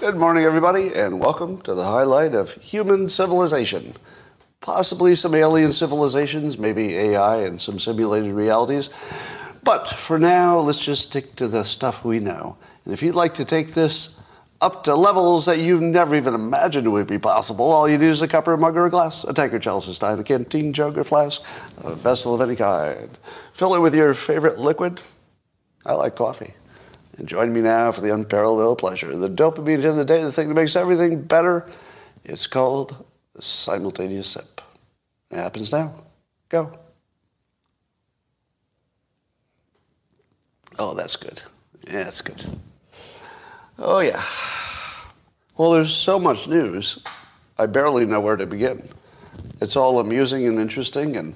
Good morning, everybody, and welcome to the highlight of human civilization. Possibly some alien civilizations, maybe AI and some simulated realities. But for now, let's just stick to the stuff we know. And if you'd like to take this up to levels that you've never even imagined would be possible, all you need is a cup or a mug or a glass, a tankard, chalice, stein, a canteen, jug, or flask, a vessel of any kind. Fill it with your favorite liquid. I like coffee. And join me now for the unparalleled pleasure. The dopamine of the day, the thing that makes everything better. It's called the simultaneous sip. It happens now. Go. Oh, that's good. Yeah, that's good. Oh, yeah. Well, there's so much news, I barely know where to begin. It's all amusing and interesting, and,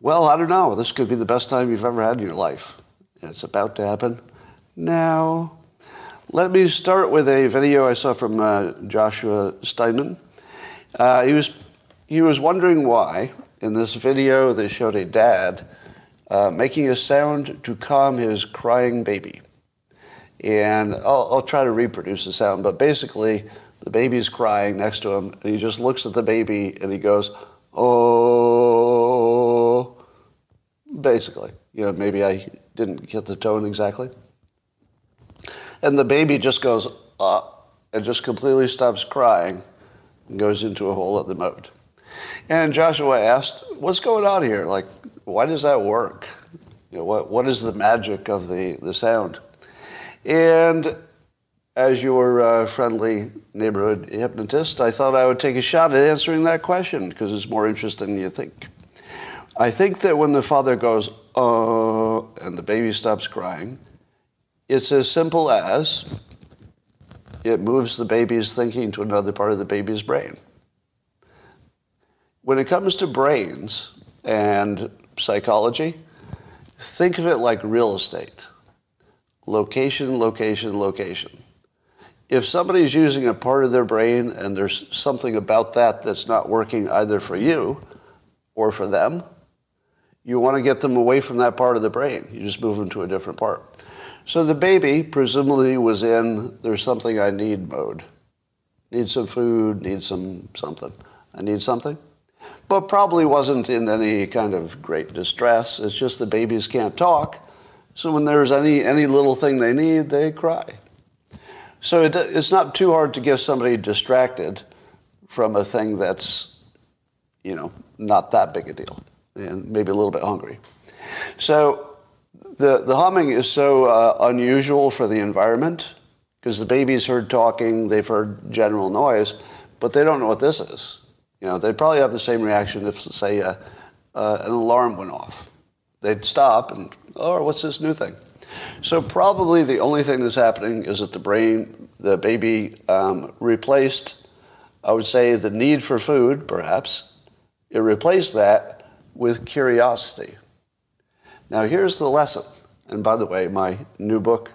well, I don't know. This could be the best time you've ever had in your life. It's about to happen now. Let me start with a video I saw from uh, Joshua Steinman. Uh, he, was, he was wondering why, in this video, they showed a dad uh, making a sound to calm his crying baby. And I'll, I'll try to reproduce the sound, but basically, the baby's crying next to him, and he just looks at the baby and he goes, Oh, basically. You know, maybe I didn't get the tone exactly. And the baby just goes, uh, and just completely stops crying and goes into a whole other mode. And Joshua asked, What's going on here? Like, why does that work? You know, what, what is the magic of the, the sound? And as your uh, friendly neighborhood hypnotist, I thought I would take a shot at answering that question because it's more interesting than you think. I think that when the father goes, uh, and the baby stops crying, it's as simple as it moves the baby's thinking to another part of the baby's brain. When it comes to brains and psychology, think of it like real estate location, location, location. If somebody's using a part of their brain and there's something about that that's not working either for you or for them, you want to get them away from that part of the brain. You just move them to a different part. So the baby presumably was in there's something I need mode. Need some food, need some something. I need something. But probably wasn't in any kind of great distress. It's just the babies can't talk. So when there's any, any little thing they need, they cry. So it, it's not too hard to get somebody distracted from a thing that's, you know, not that big a deal and maybe a little bit hungry. So the, the humming is so uh, unusual for the environment because the babies heard talking, they've heard general noise, but they don't know what this is. You know, they'd probably have the same reaction if, say, uh, uh, an alarm went off. They'd stop and, oh, what's this new thing? So probably the only thing that's happening is that the brain, the baby um, replaced, I would say, the need for food, perhaps. It replaced that with curiosity. Now, here's the lesson. And by the way, my new book,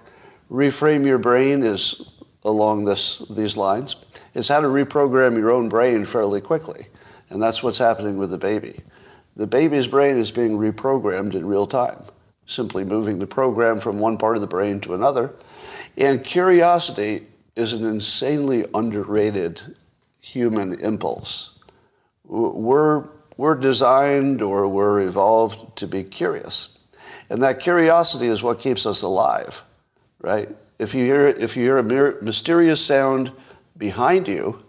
Reframe Your Brain, is along this, these lines. It's how to reprogram your own brain fairly quickly. And that's what's happening with the baby. The baby's brain is being reprogrammed in real time, simply moving the program from one part of the brain to another. And curiosity is an insanely underrated human impulse. We're, we're designed or we're evolved to be curious. And that curiosity is what keeps us alive, right? If you hear, if you hear a mysterious sound behind you,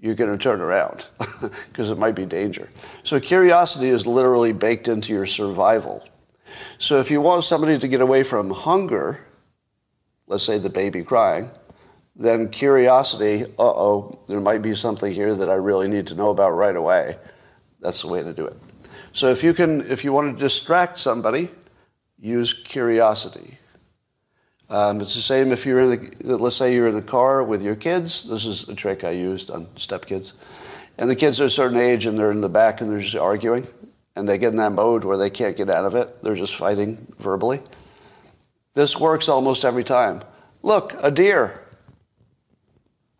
you're going to turn around because it might be danger. So curiosity is literally baked into your survival. So if you want somebody to get away from hunger, let's say the baby crying, then curiosity, uh-oh, there might be something here that I really need to know about right away. That's the way to do it. So if you can, if you want to distract somebody, use curiosity. Um, it's the same if you're in a, let's say you're in a car with your kids. This is a trick I used on stepkids. And the kids are a certain age and they're in the back and they're just arguing. And they get in that mode where they can't get out of it. They're just fighting verbally. This works almost every time. Look, a deer.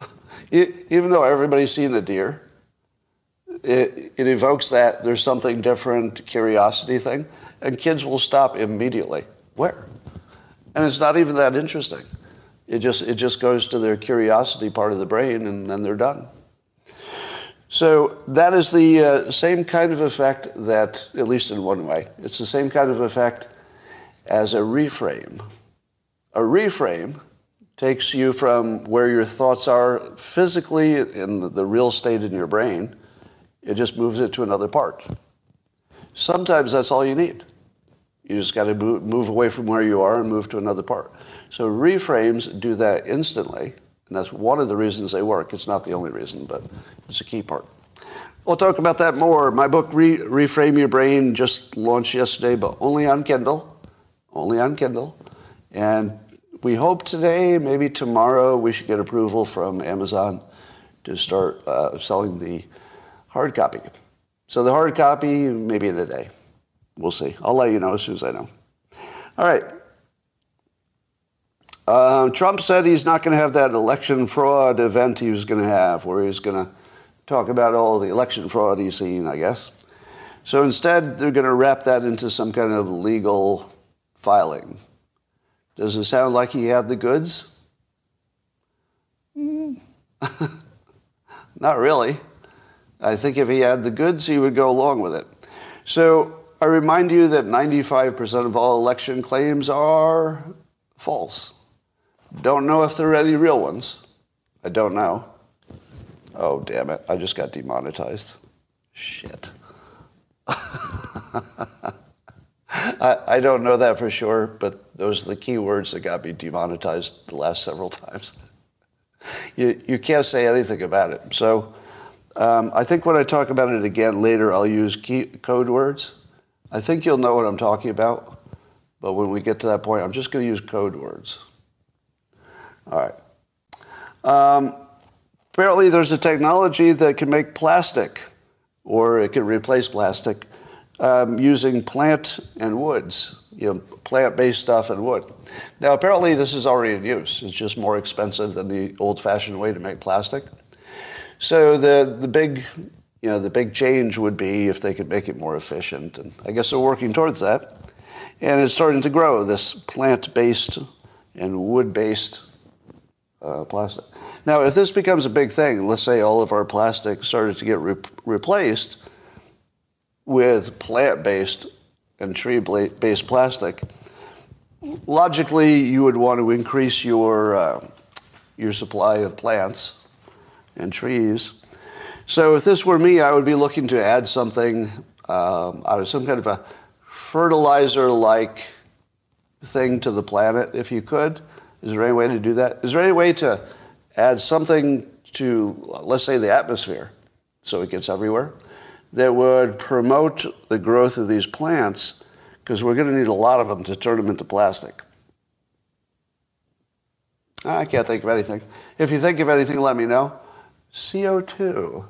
Even though everybody's seen a deer, it, it evokes that there's something different, curiosity thing. And kids will stop immediately. Where? And it's not even that interesting. It just, it just goes to their curiosity part of the brain and then they're done. So that is the uh, same kind of effect that, at least in one way, it's the same kind of effect as a reframe. A reframe takes you from where your thoughts are physically in the real state in your brain, it just moves it to another part. Sometimes that's all you need. You just got to move away from where you are and move to another part. So reframes do that instantly, and that's one of the reasons they work. It's not the only reason, but it's a key part. We'll talk about that more. My book, Re- Reframe Your Brain, just launched yesterday, but only on Kindle. Only on Kindle. And we hope today, maybe tomorrow, we should get approval from Amazon to start uh, selling the hard copy. So the hard copy, maybe in a day. We'll see. I'll let you know as soon as I know. All right. Uh, Trump said he's not going to have that election fraud event he was going to have, where he's going to talk about all the election fraud he's seen, I guess. So instead, they're going to wrap that into some kind of legal filing. Does it sound like he had the goods? Mm. Not really. I think if he had the goods, he would go along with it. So I remind you that 95% of all election claims are false. Don't know if there are any real ones. I don't know. Oh, damn it. I just got demonetized. Shit. I, I don't know that for sure, but those are the key words that got me demonetized the last several times. you, you can't say anything about it. So um, I think when I talk about it again later, I'll use key, code words. I think you'll know what I'm talking about, but when we get to that point, I'm just going to use code words. All right. Um, apparently, there's a technology that can make plastic, or it can replace plastic um, using plant and woods, you know, plant-based stuff and wood. Now, apparently, this is already in use. It's just more expensive than the old-fashioned way to make plastic. So the the big, you know, the big change would be if they could make it more efficient, and I guess they're working towards that. And it's starting to grow this plant-based and wood-based uh, plastic. Now, if this becomes a big thing, let's say all of our plastic started to get re- replaced with plant-based and tree-based plastic, logically you would want to increase your uh, your supply of plants and trees. So if this were me, I would be looking to add something um, out of some kind of a fertilizer-like thing to the planet, if you could. Is there any way to do that? Is there any way to add something to, let's say, the atmosphere, so it gets everywhere? that would promote the growth of these plants because we're going to need a lot of them to turn them into plastic. I can't think of anything. If you think of anything, let me know. CO2.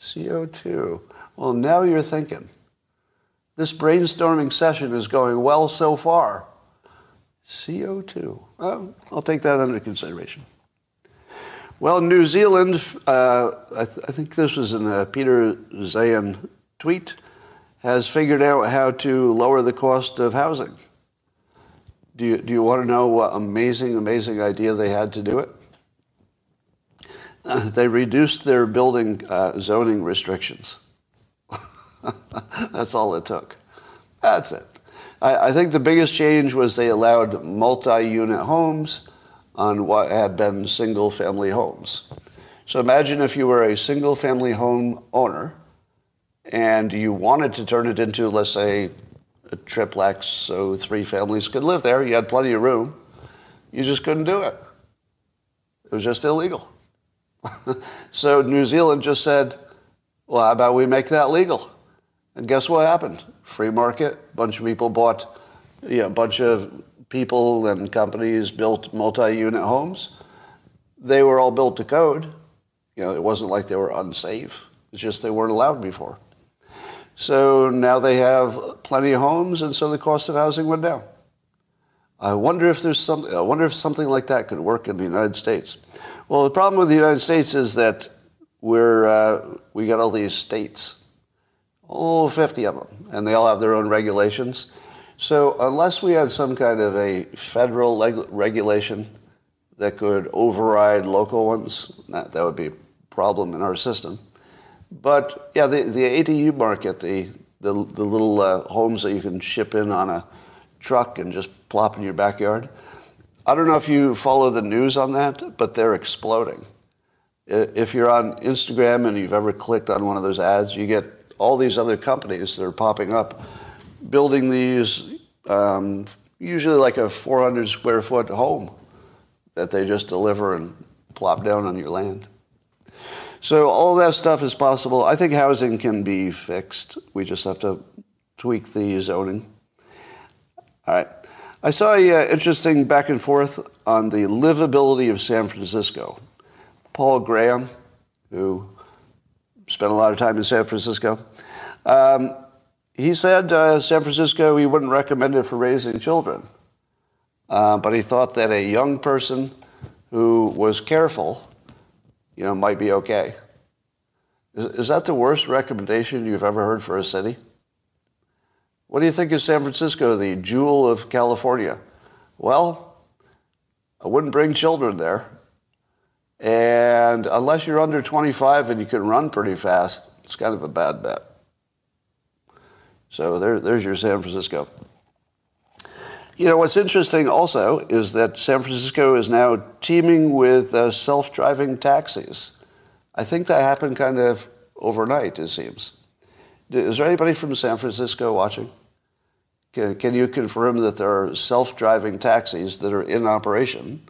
CO2. Well, now you're thinking. This brainstorming session is going well so far. CO2. Well, I'll take that under consideration. Well, New Zealand, uh, I, th- I, think this was in a Peter Zeihan tweet, has figured out how to lower the cost of housing. Do you, do you want to know what amazing, amazing idea they had to do it? They reduced their building uh, zoning restrictions. That's all it took. That's it. I, I think the biggest change was they allowed multi unit homes on what had been single family homes. So imagine if you were a single family home owner and you wanted to turn it into, let's say, a triplex so three families could live there. You had plenty of room. You just couldn't do it. It was just illegal. so New Zealand just said, well, how about we make that legal? And guess what happened? Free market, a bunch of people bought, you know, a bunch of people and companies built multi-unit homes. They were all built to code. You know, it wasn't like they were unsafe. It's just they weren't allowed before. So now they have plenty of homes, and so the cost of housing went down. I wonder if there's some. I wonder if something like that could work in the United States. Well, the problem with the United States is that we're uh, we got all these states, all 50 of them, and they all have their own regulations. So unless we had some kind of a federal leg- regulation that could override local ones. That, that would be a problem in our system. But yeah, the, the ADU market, the, the, the little uh, homes that you can ship in on a truck and just plop in your backyard. I don't know if you follow the news on that, but they're exploding. If you're on Instagram and you've ever clicked on one of those ads, you get all these other companies that are popping up, building these, um, usually like a 400 square foot home that they just deliver and plop down on your land. So all that stuff is possible. I think housing can be fixed. We just have to tweak the zoning. All right. I saw an uh, interesting back and forth on the livability of San Francisco. Paul Graham, who spent a lot of time in San Francisco, um, he said uh, San Francisco, he wouldn't recommend it for raising children. Uh, but he thought that a young person who was careful, you know, might be okay. Is, is that the worst recommendation you've ever heard for a city? What do you think of San Francisco, the jewel of California? Well, I wouldn't bring children there. And unless you're under 25 and you can run pretty fast, it's kind of a bad bet. So there, there's your San Francisco. You know, what's interesting also is that San Francisco is now teeming with uh, self driving taxis. I think that happened kind of overnight, it seems. Is there anybody from San Francisco watching? Can, you confirm that there are self driving taxis that are in operation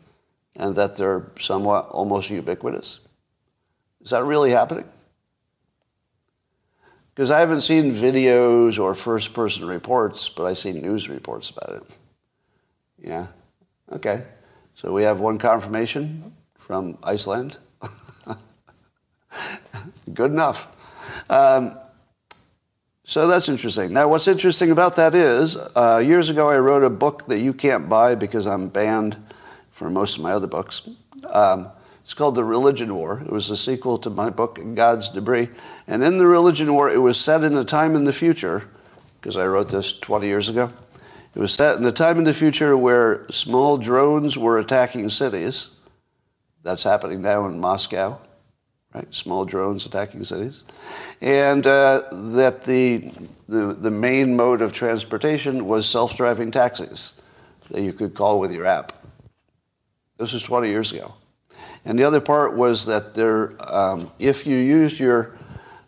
and that they're somewhat almost ubiquitous? Is that really happening? Because I haven't seen videos or first person reports, but I've seen news reports about it. Yeah. Okay. So we have one confirmation from Iceland. Good enough. Um, so that's interesting. Now, what's interesting about that is, uh, years ago I wrote a book that you can't buy because I'm banned for most of my other books. Um, it's called The Religion War. It was a sequel to my book, God's Debris. And in The Religion War, it was set in a time in the future, because I wrote this 20 years ago. It was set in a time in the future where small drones were attacking cities. That's happening now in Moscow, right? Small drones attacking cities. And uh, that the, the, the main mode of transportation was self driving taxis that you could call with your app. This was 20 years ago. And the other part was that there, um, if you used your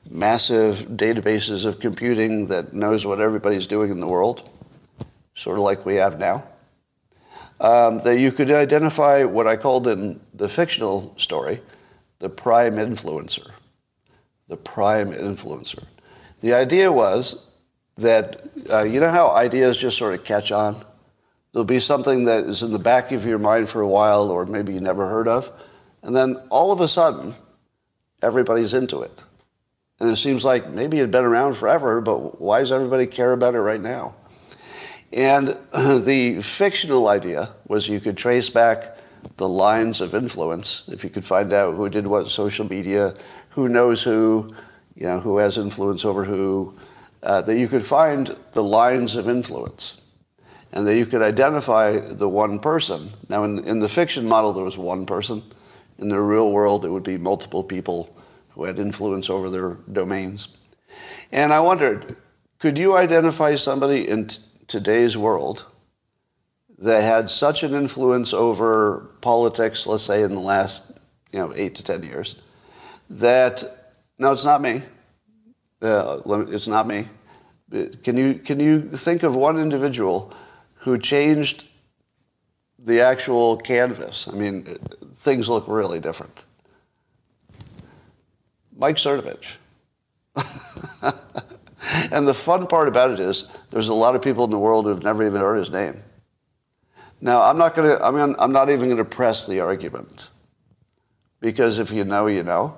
massive databases of computing that knows what everybody's doing in the world, sort of like we have now, um, that you could identify what I called in the fictional story the prime influencer. The prime influencer. The idea was that, uh, you know how ideas just sort of catch on? There'll be something that is in the back of your mind for a while, or maybe you never heard of, and then all of a sudden, everybody's into it. And it seems like maybe it had been around forever, but why does everybody care about it right now? And the fictional idea was you could trace back the lines of influence if you could find out who did what social media, who knows who, you know, who has influence over who, uh, that you could find the lines of influence and that you could identify the one person. Now, in, in the fiction model, there was one person. In the real world, it would be multiple people who had influence over their domains. And I wondered, could you identify somebody in today's world that had such an influence over politics, let's say in the last you know eight to ten years, that no, it's not me. Uh, it's not me. Can you can you think of one individual who changed the actual canvas? I mean, things look really different. Mike Cernovich. and the fun part about it is there's a lot of people in the world who've never even heard his name. Now, I'm not going to, I mean, I'm not even going to press the argument. Because if you know, you know.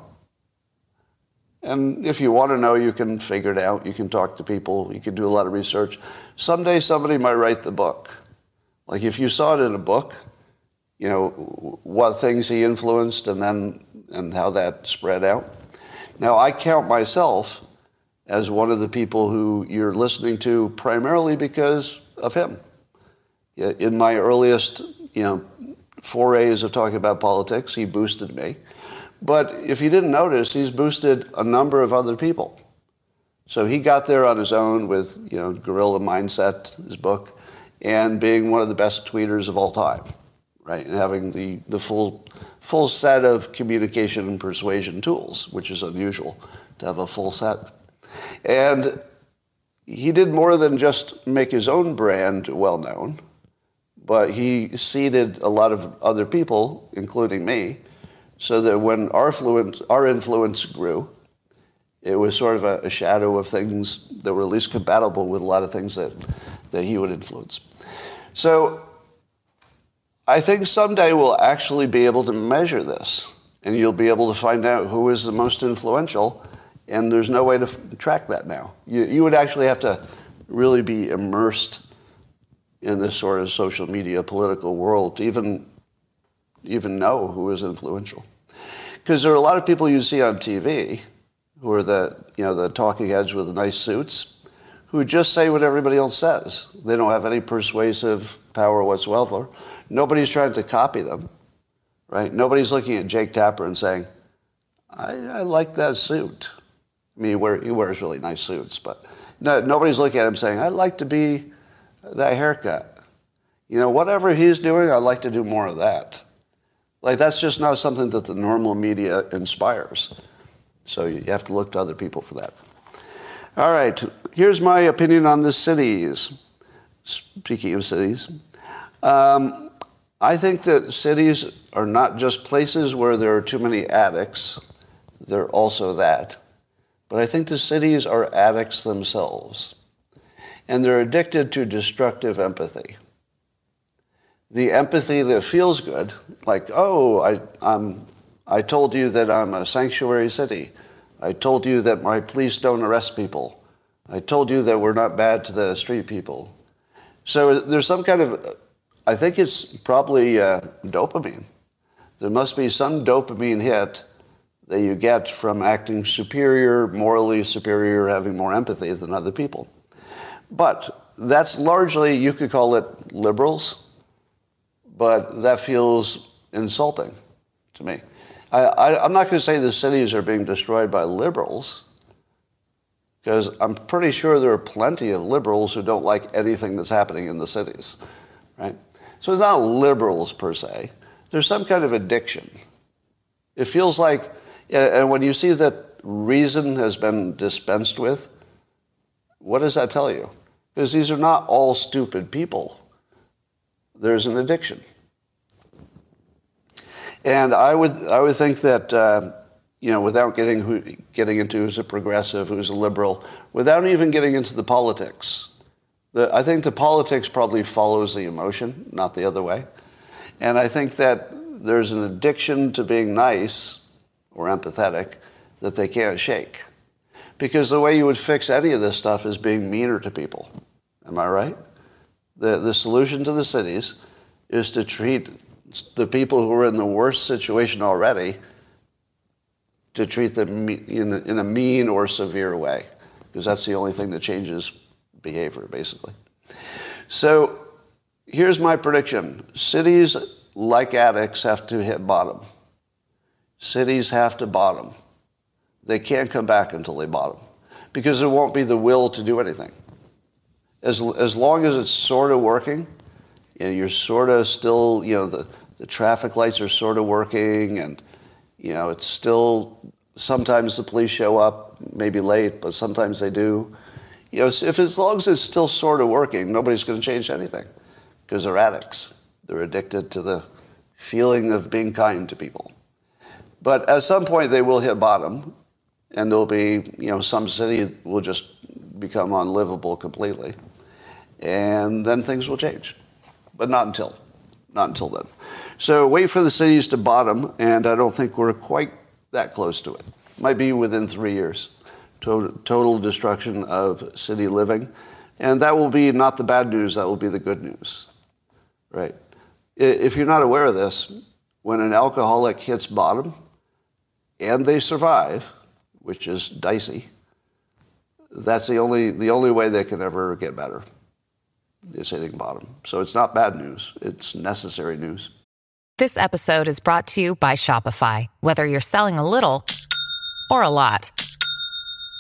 And if you want to know, you can figure it out. You can talk to people. You can do a lot of research. Someday somebody might write the book. Like if you saw it in a book, you know, what things he influenced and then, and how that spread out. Now, I count myself as one of the people who you're listening to primarily because of him. In my earliest, you know, forays of talking about politics. He boosted me. But if you didn't notice, he's boosted a number of other people. So he got there on his own with, you know, Gorilla Mindset, his book, and being one of the best tweeters of all time, right? And having the, the full, full set of communication and persuasion tools, which is unusual to have a full set. And he did more than just make his own brand well known, but he seeded a lot of other people, including me, so that when our influence, our influence grew, it was sort of a, a, shadow of things that were at least compatible with a lot of things that, that he would influence. So I think someday we'll actually be able to measure this, and you'll be able to find out who is the most influential, and there's no way to f- track that now. You, you would actually have to really be immersed in this sort of social media political world to even, even know who is influential. Because there are a lot of people you see on TV who are the, you know, the talking heads with nice suits who just say what everybody else says. They don't have any persuasive power whatsoever. Nobody's trying to copy them, right? Nobody's looking at Jake Tapper and saying, I, I like that suit. I mean, he, he wears really nice suits, but no, nobody's looking at him saying, I'd like to be that haircut. You know, whatever he's doing, I'd like to do more of that. Like that's just not something that the normal media inspires. So you have to look to other people for that. All right, here's my opinion on the cities. Speaking of cities, um, I think that cities are not just places where there are too many addicts, they're also that. But I think the cities are addicts themselves. And they're addicted to destructive empathy the empathy that feels good, like, oh, I, I'm, I told you that I'm a sanctuary city. I told you that my police don't arrest people. I told you that we're not bad to the street people. So there's some kind of, I think it's probably uh, dopamine. There must be some dopamine hit that you get from acting superior, morally superior, having more empathy than other people. But that's largely, you could call it liberals but that feels insulting to me. I, am not going to say the cities are being destroyed by liberals, because I'm pretty sure there are plenty of liberals who don't like anything that's happening in the cities, right? So it's not liberals per se. There's some kind of addiction. It feels like, and when you see that reason has been dispensed with, what does that tell you? Because these are not all stupid people. There's an addiction. And I would, I would think that, uh, you know, without getting, who, getting into who's a progressive, who's a liberal, without even getting into the politics, the, I think the politics probably follows the emotion, not the other way. And I think that there's an addiction to being nice or empathetic that they can't shake. Because the way you would fix any of this stuff is being meaner to people. Am I right? The, the solution to the cities is to treat the people who are in the worst situation already to treat them in, in a mean or severe way, because that's the only thing that changes behavior, basically. So here's my prediction cities, like addicts, have to hit bottom. Cities have to bottom. They can't come back until they bottom because there won't be the will to do anything. As, as long as it's sort of working, you know, you're sort of still, you know, the, the traffic lights are sort of working and you know it's still sometimes the police show up maybe late but sometimes they do. You know if as long as it's still sort of working nobody's going to change anything because they're addicts. They're addicted to the feeling of being kind to people. But at some point they will hit bottom and there'll be you know some city will just become unlivable completely and then things will change but not until not until then so wait for the cities to bottom, and I don't think we're quite that close to it. Might be within three years. Total, total destruction of city living. And that will be not the bad news, that will be the good news. Right? If you're not aware of this, when an alcoholic hits bottom and they survive, which is dicey, that's the only, the only way they can ever get better is hitting bottom. So it's not bad news, it's necessary news. This episode is brought to you by Shopify. Whether you're selling a little or a lot,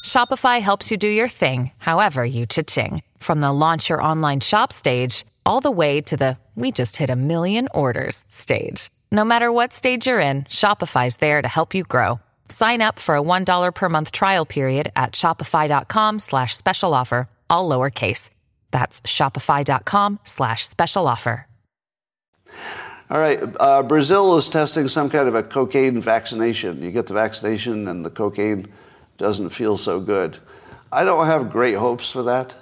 Shopify helps you do your thing, however you cha-ching. From the launch your online shop stage, all the way to the we just hit a million orders stage. No matter what stage you're in, Shopify's there to help you grow. Sign up for a $1 per month trial period at shopify.com slash special offer, all lowercase. That's shopify.com slash special offer. All right, uh, Brazil is testing some kind of a cocaine vaccination. You get the vaccination and the cocaine doesn't feel so good. I don't have great hopes for that.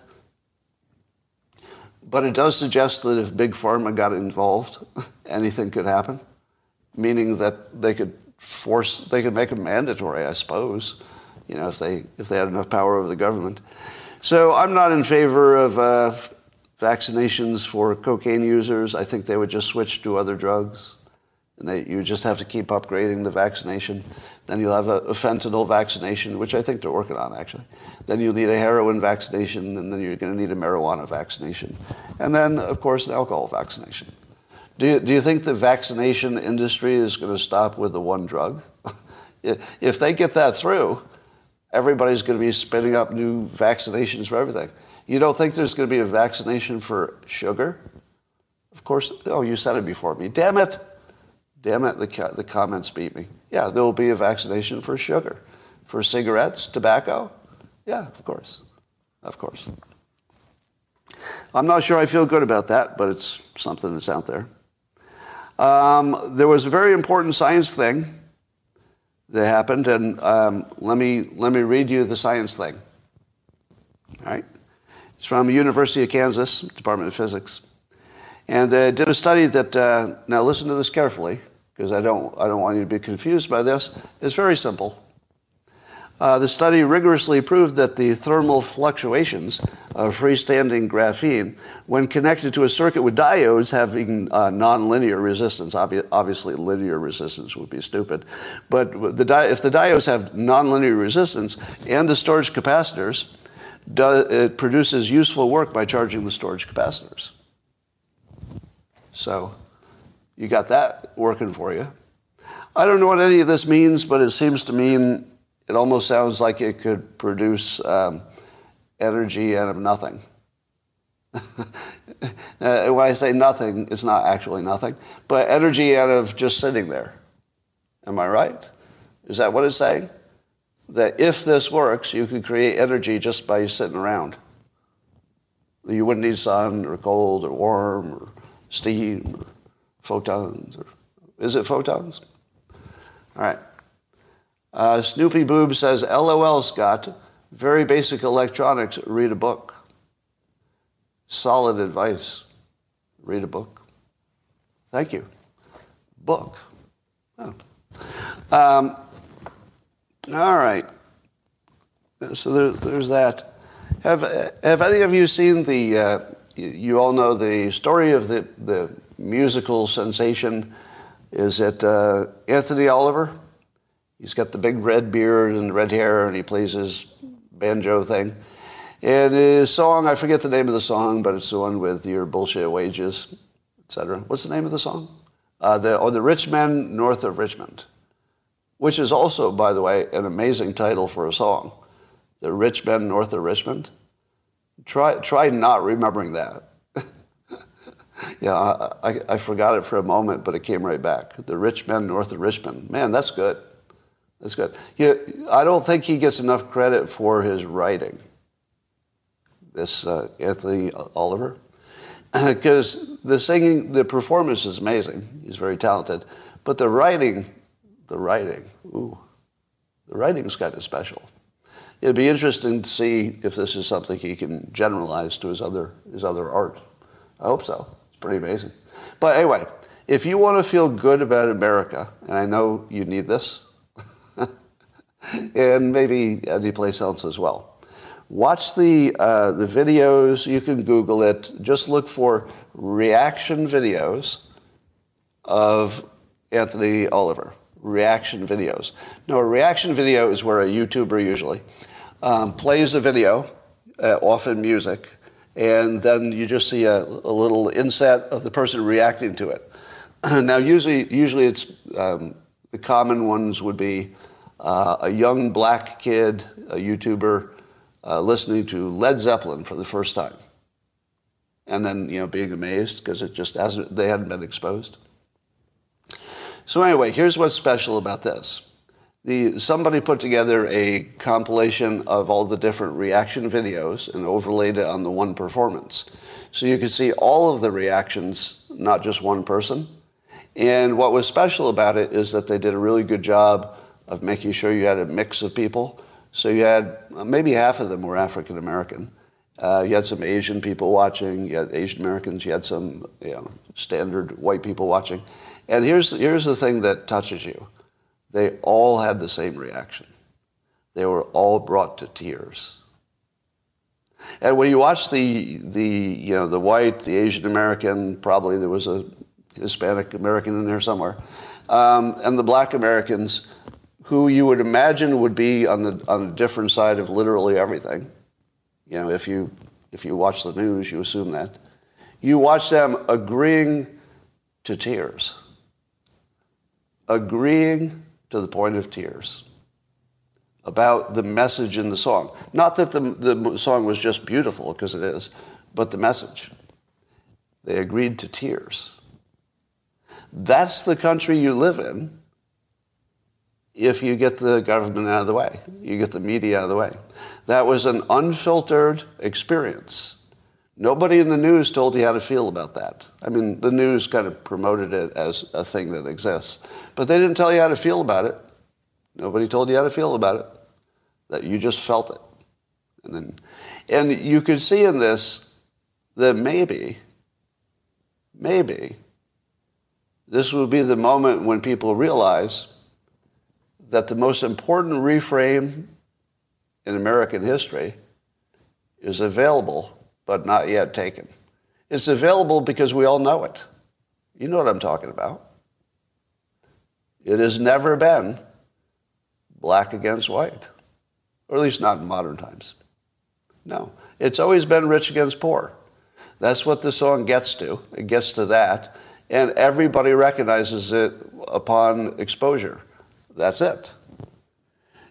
But it does suggest that if Big Pharma got involved, anything could happen, meaning that they could force, they could make it mandatory, I suppose, you know, if they, if they had enough power over the government. So I'm not in favor of uh, vaccinations for cocaine users. I think they would just switch to other drugs. And they, you just have to keep upgrading the vaccination. Then you'll have a, a, fentanyl vaccination, which I think they're working on actually. Then you'll need a heroin vaccination, and then you're going to need a marijuana vaccination. And then, of course, an alcohol vaccination. Do you, do you think the vaccination industry is going to stop with the one drug? if they get that through, everybody's going to be spinning up new vaccinations for everything. You don't think there's going to be a vaccination for sugar? Of course. Oh, you said it before me. Damn it. Damn it, the, the comments beat me. Yeah, there will be a vaccination for sugar. For cigarettes, tobacco? Yeah, of course. Of course. I'm not sure I feel good about that, but it's something that's out there. Um, there was a very important science thing that happened, and um, let, me, let me read you the science thing. All right? It's from University of Kansas, Department of Physics. And they did a study that, uh, now listen to this carefully, because I don't, I don't want you to be confused by this. It's very simple. Uh, the study rigorously proved that the thermal fluctuations of freestanding graphene, when connected to a circuit with diodes having uh, nonlinear resistance, obvi- obviously linear resistance would be stupid, but the di- if the diodes have nonlinear resistance and the storage capacitors, do- it produces useful work by charging the storage capacitors. So you got that working for you. I don't know what any of this means, but it seems to mean it almost sounds like it could produce um, energy out of nothing. uh, when I say nothing, it's not actually nothing, but energy out of just sitting there. Am I right? Is that what it's saying? That if this works, you could create energy just by sitting around. You wouldn't need sun or cold or warm or steam or photons. Or, is it photons? All right. Uh, Snoopy Boob says, LOL, Scott. Very basic electronics. Read a book. Solid advice. Read a book. Thank you. Book. Oh. Um, all right. So there, there's that. Have, have any of you seen the, uh, you, you, all know the story of the, the musical sensation? Is it uh, Anthony Oliver? He's got the big red beard and red hair, and he plays his banjo thing. And his song, I forget the name of the song, but it's the one with your bullshit wages, etc. What's the name of the song? Uh, the, or oh, the Rich Men North of Richmond, which is also, by the way, an amazing title for a song. The Rich Men North of Richmond. Try, try not remembering that. yeah, I, I, I forgot it for a moment, but it came right back. The Rich Men North of Richmond. Man, that's good. That's good. He, I don't think he gets enough credit for his writing, this uh, Anthony Oliver, because the singing, the performance is amazing. He's very talented. But the writing, the writing, ooh, the writing's kind of special. It'd be interesting to see if this is something he can generalize to his other, his other art. I hope so. It's pretty amazing. But anyway, if you want to feel good about America, and I know you need this, and maybe any place else as well. Watch the, uh, the videos. You can Google it. Just look for reaction videos of Anthony Oliver. Reaction videos. Now, a reaction video is where a YouTuber usually um, plays a video, uh, often music, and then you just see a, a little inset of the person reacting to it. now, usually, usually it's um, the common ones would be uh, a young black kid, a YouTuber, uh, listening to Led Zeppelin for the first time, and then you know being amazed because it just hasn't they hadn't been exposed. So anyway, here's what's special about this. The, somebody put together a compilation of all the different reaction videos and overlaid it on the one performance. So you could see all of the reactions, not just one person. And what was special about it is that they did a really good job of making sure you had a mix of people. So you had uh, maybe half of them were African American. Uh, you had some Asian people watching. You had Asian Americans. You had some you know, standard white people watching. And here's, here's the thing that touches you. They all had the same reaction. They were all brought to tears. And when you watch the, the, you know, the white, the Asian American, probably there was a Hispanic American in there somewhere, um, and the black Americans, who you would imagine would be on the, on a different side of literally everything. You know, if you, if you watch the news, you assume that. You watch them agreeing to tears agreeing to the point of tears about the message in the song. Not that the, the song was just beautiful, because it is, but the message. They agreed to tears. That's the country you live in if you get the government out of the way, you get the media out of the way. That was an unfiltered experience. Nobody in the news told you how to feel about that. I mean, the news kind of promoted it as a thing that exists, but they didn't tell you how to feel about it. Nobody told you how to feel about it. That you just felt it. And then and you could see in this that maybe maybe this will be the moment when people realize that the most important reframe in American history is available but not yet taken. It's available because we all know it. You know what I'm talking about. It has never been black against white, or at least not in modern times. No, it's always been rich against poor. That's what the song gets to. It gets to that, and everybody recognizes it upon exposure. That's it.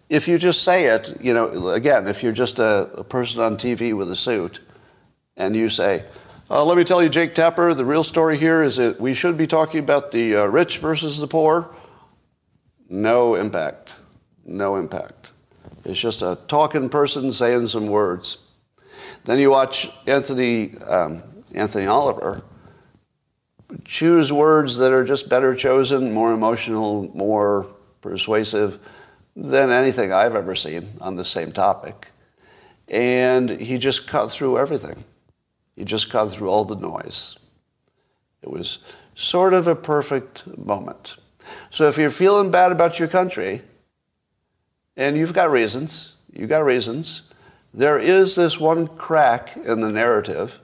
If you just say it, you know, again, if you're just a, a person on TV with a suit, and you say, uh, let me tell you, Jake Tapper, the real story here is that we should be talking about the uh, rich versus the poor. No impact. No impact. It's just a talking person saying some words. Then you watch Anthony, um, Anthony Oliver choose words that are just better chosen, more emotional, more persuasive than anything I've ever seen on the same topic. And he just cut through everything. He just got through all the noise. It was sort of a perfect moment. So if you're feeling bad about your country, and you've got reasons, you've got reasons, there is this one crack in the narrative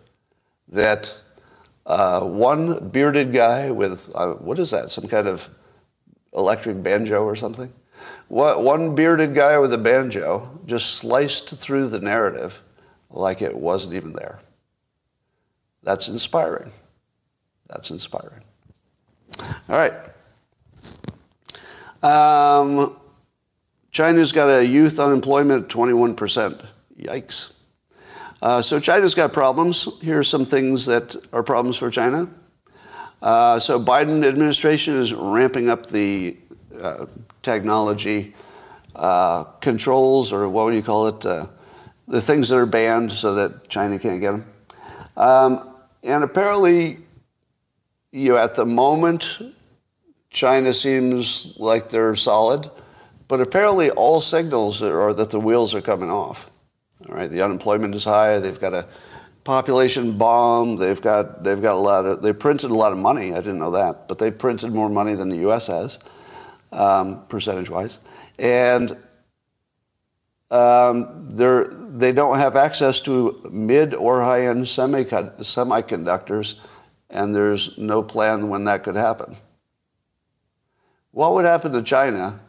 that uh, one bearded guy with, uh, what is that, some kind of electric banjo or something? What, one bearded guy with a banjo just sliced through the narrative like it wasn't even there. That's inspiring. That's inspiring. All right. Um, China's got a youth unemployment of 21%. Yikes. Uh, so China's got problems. Here are some things that are problems for China. Uh, so Biden administration is ramping up the uh, technology uh, controls, or what would you call it? Uh, the things that are banned so that China can't get them. Um, and apparently, you know, at the moment, China seems like they're solid, but apparently all signals are that the wheels are coming off. All right, the unemployment is high. They've got a population bomb. They've got they've got a lot of they printed a lot of money. I didn't know that, but they printed more money than the U.S. has, um, percentage wise, and um, they're, they don't have access to mid or high end semiconductors, and there's no plan when that could happen. What would happen to China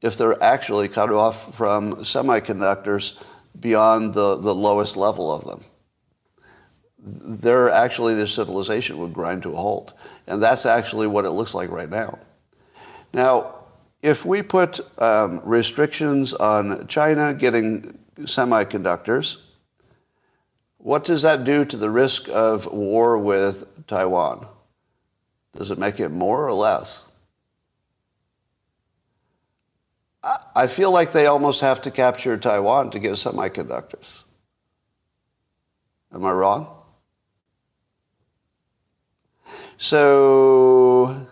if they're actually cut off from semiconductors beyond the, the lowest level of them? There actually the civilization would grind to a halt. And that's actually what it looks like right now. Now, if we put um, restrictions on China getting semiconductors, what does that do to the risk of war with Taiwan? Does it make it more or less? I feel like they almost have to capture Taiwan to get semiconductors. Am I wrong? So,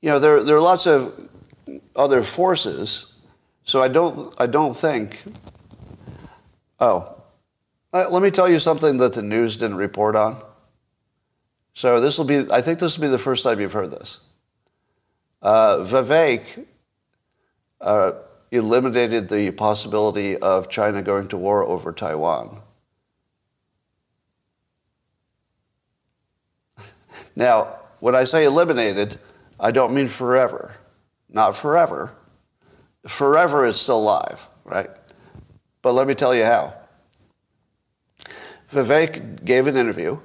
you know, there, there are lots of other forces. So I don't, I don't think. Oh, let me tell you something that the news didn't report on. So this will be, I think this will be the first time you've heard this. Uh, Vivek uh, eliminated the possibility of China going to war over Taiwan. Now, when I say eliminated, I don't mean forever. Not forever. Forever is still alive, right? But let me tell you how. Vivek gave an interview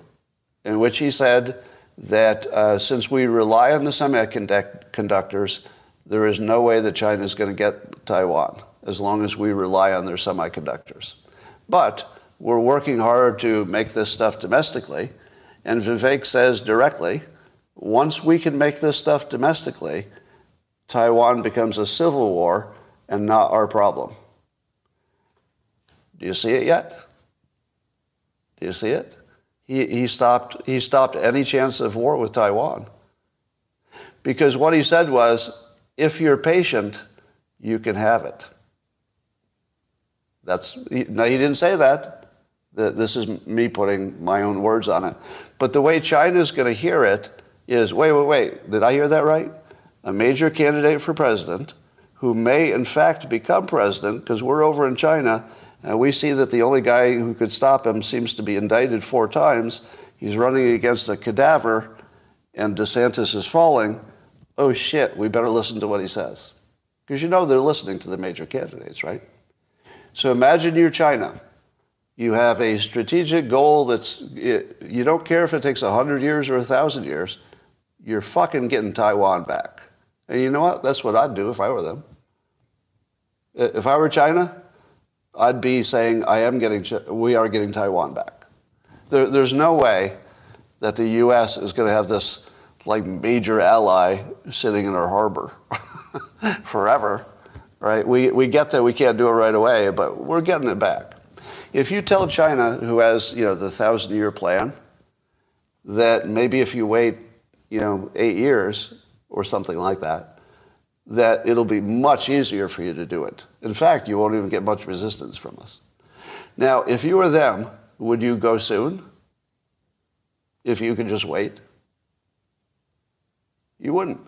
in which he said that uh, since we rely on the semiconductors, there is no way that China is going to get Taiwan as long as we rely on their semiconductors. But we're working hard to make this stuff domestically. And Vivek says directly, once we can make this stuff domestically, Taiwan becomes a civil war and not our problem. Do you see it yet? Do you see it? He, he, stopped, he stopped any chance of war with Taiwan. Because what he said was, if you're patient, you can have it. That's, no, he didn't say that. This is me putting my own words on it. But the way China's going to hear it is wait, wait, wait, did I hear that right? A major candidate for president who may, in fact, become president because we're over in China and we see that the only guy who could stop him seems to be indicted four times. He's running against a cadaver and DeSantis is falling. Oh shit, we better listen to what he says. Because you know they're listening to the major candidates, right? So imagine you're China you have a strategic goal that's, you don't care if it takes 100 years or 1,000 years, you're fucking getting Taiwan back. And you know what? That's what I'd do if I were them. If I were China, I'd be saying, I am getting, we are getting Taiwan back. There, there's no way that the U.S. is going to have this like major ally sitting in our harbor forever, right? We, we get that we can't do it right away, but we're getting it back. If you tell China, who has you know the thousand year plan, that maybe if you wait you know eight years or something like that, that it'll be much easier for you to do it. In fact, you won't even get much resistance from us. Now, if you were them, would you go soon? If you could just wait? You wouldn't.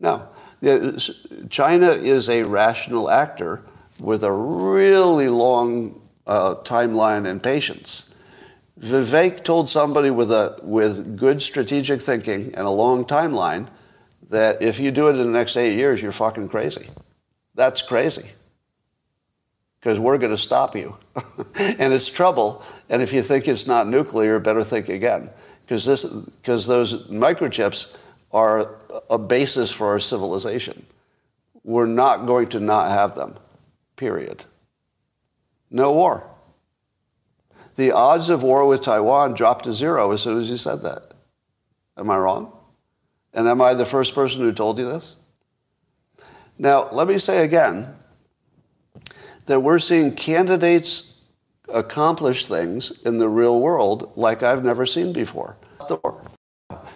No. China is a rational actor with a really long uh, timeline and patience. Vivek told somebody with, a, with good strategic thinking and a long timeline that if you do it in the next eight years, you're fucking crazy. That's crazy. Because we're going to stop you. and it's trouble. And if you think it's not nuclear, better think again. Because those microchips are a basis for our civilization. We're not going to not have them, period no war. The odds of war with Taiwan dropped to zero as soon as he said that. Am I wrong? And am I the first person who told you this? Now, let me say again that we're seeing candidates accomplish things in the real world like I've never seen before.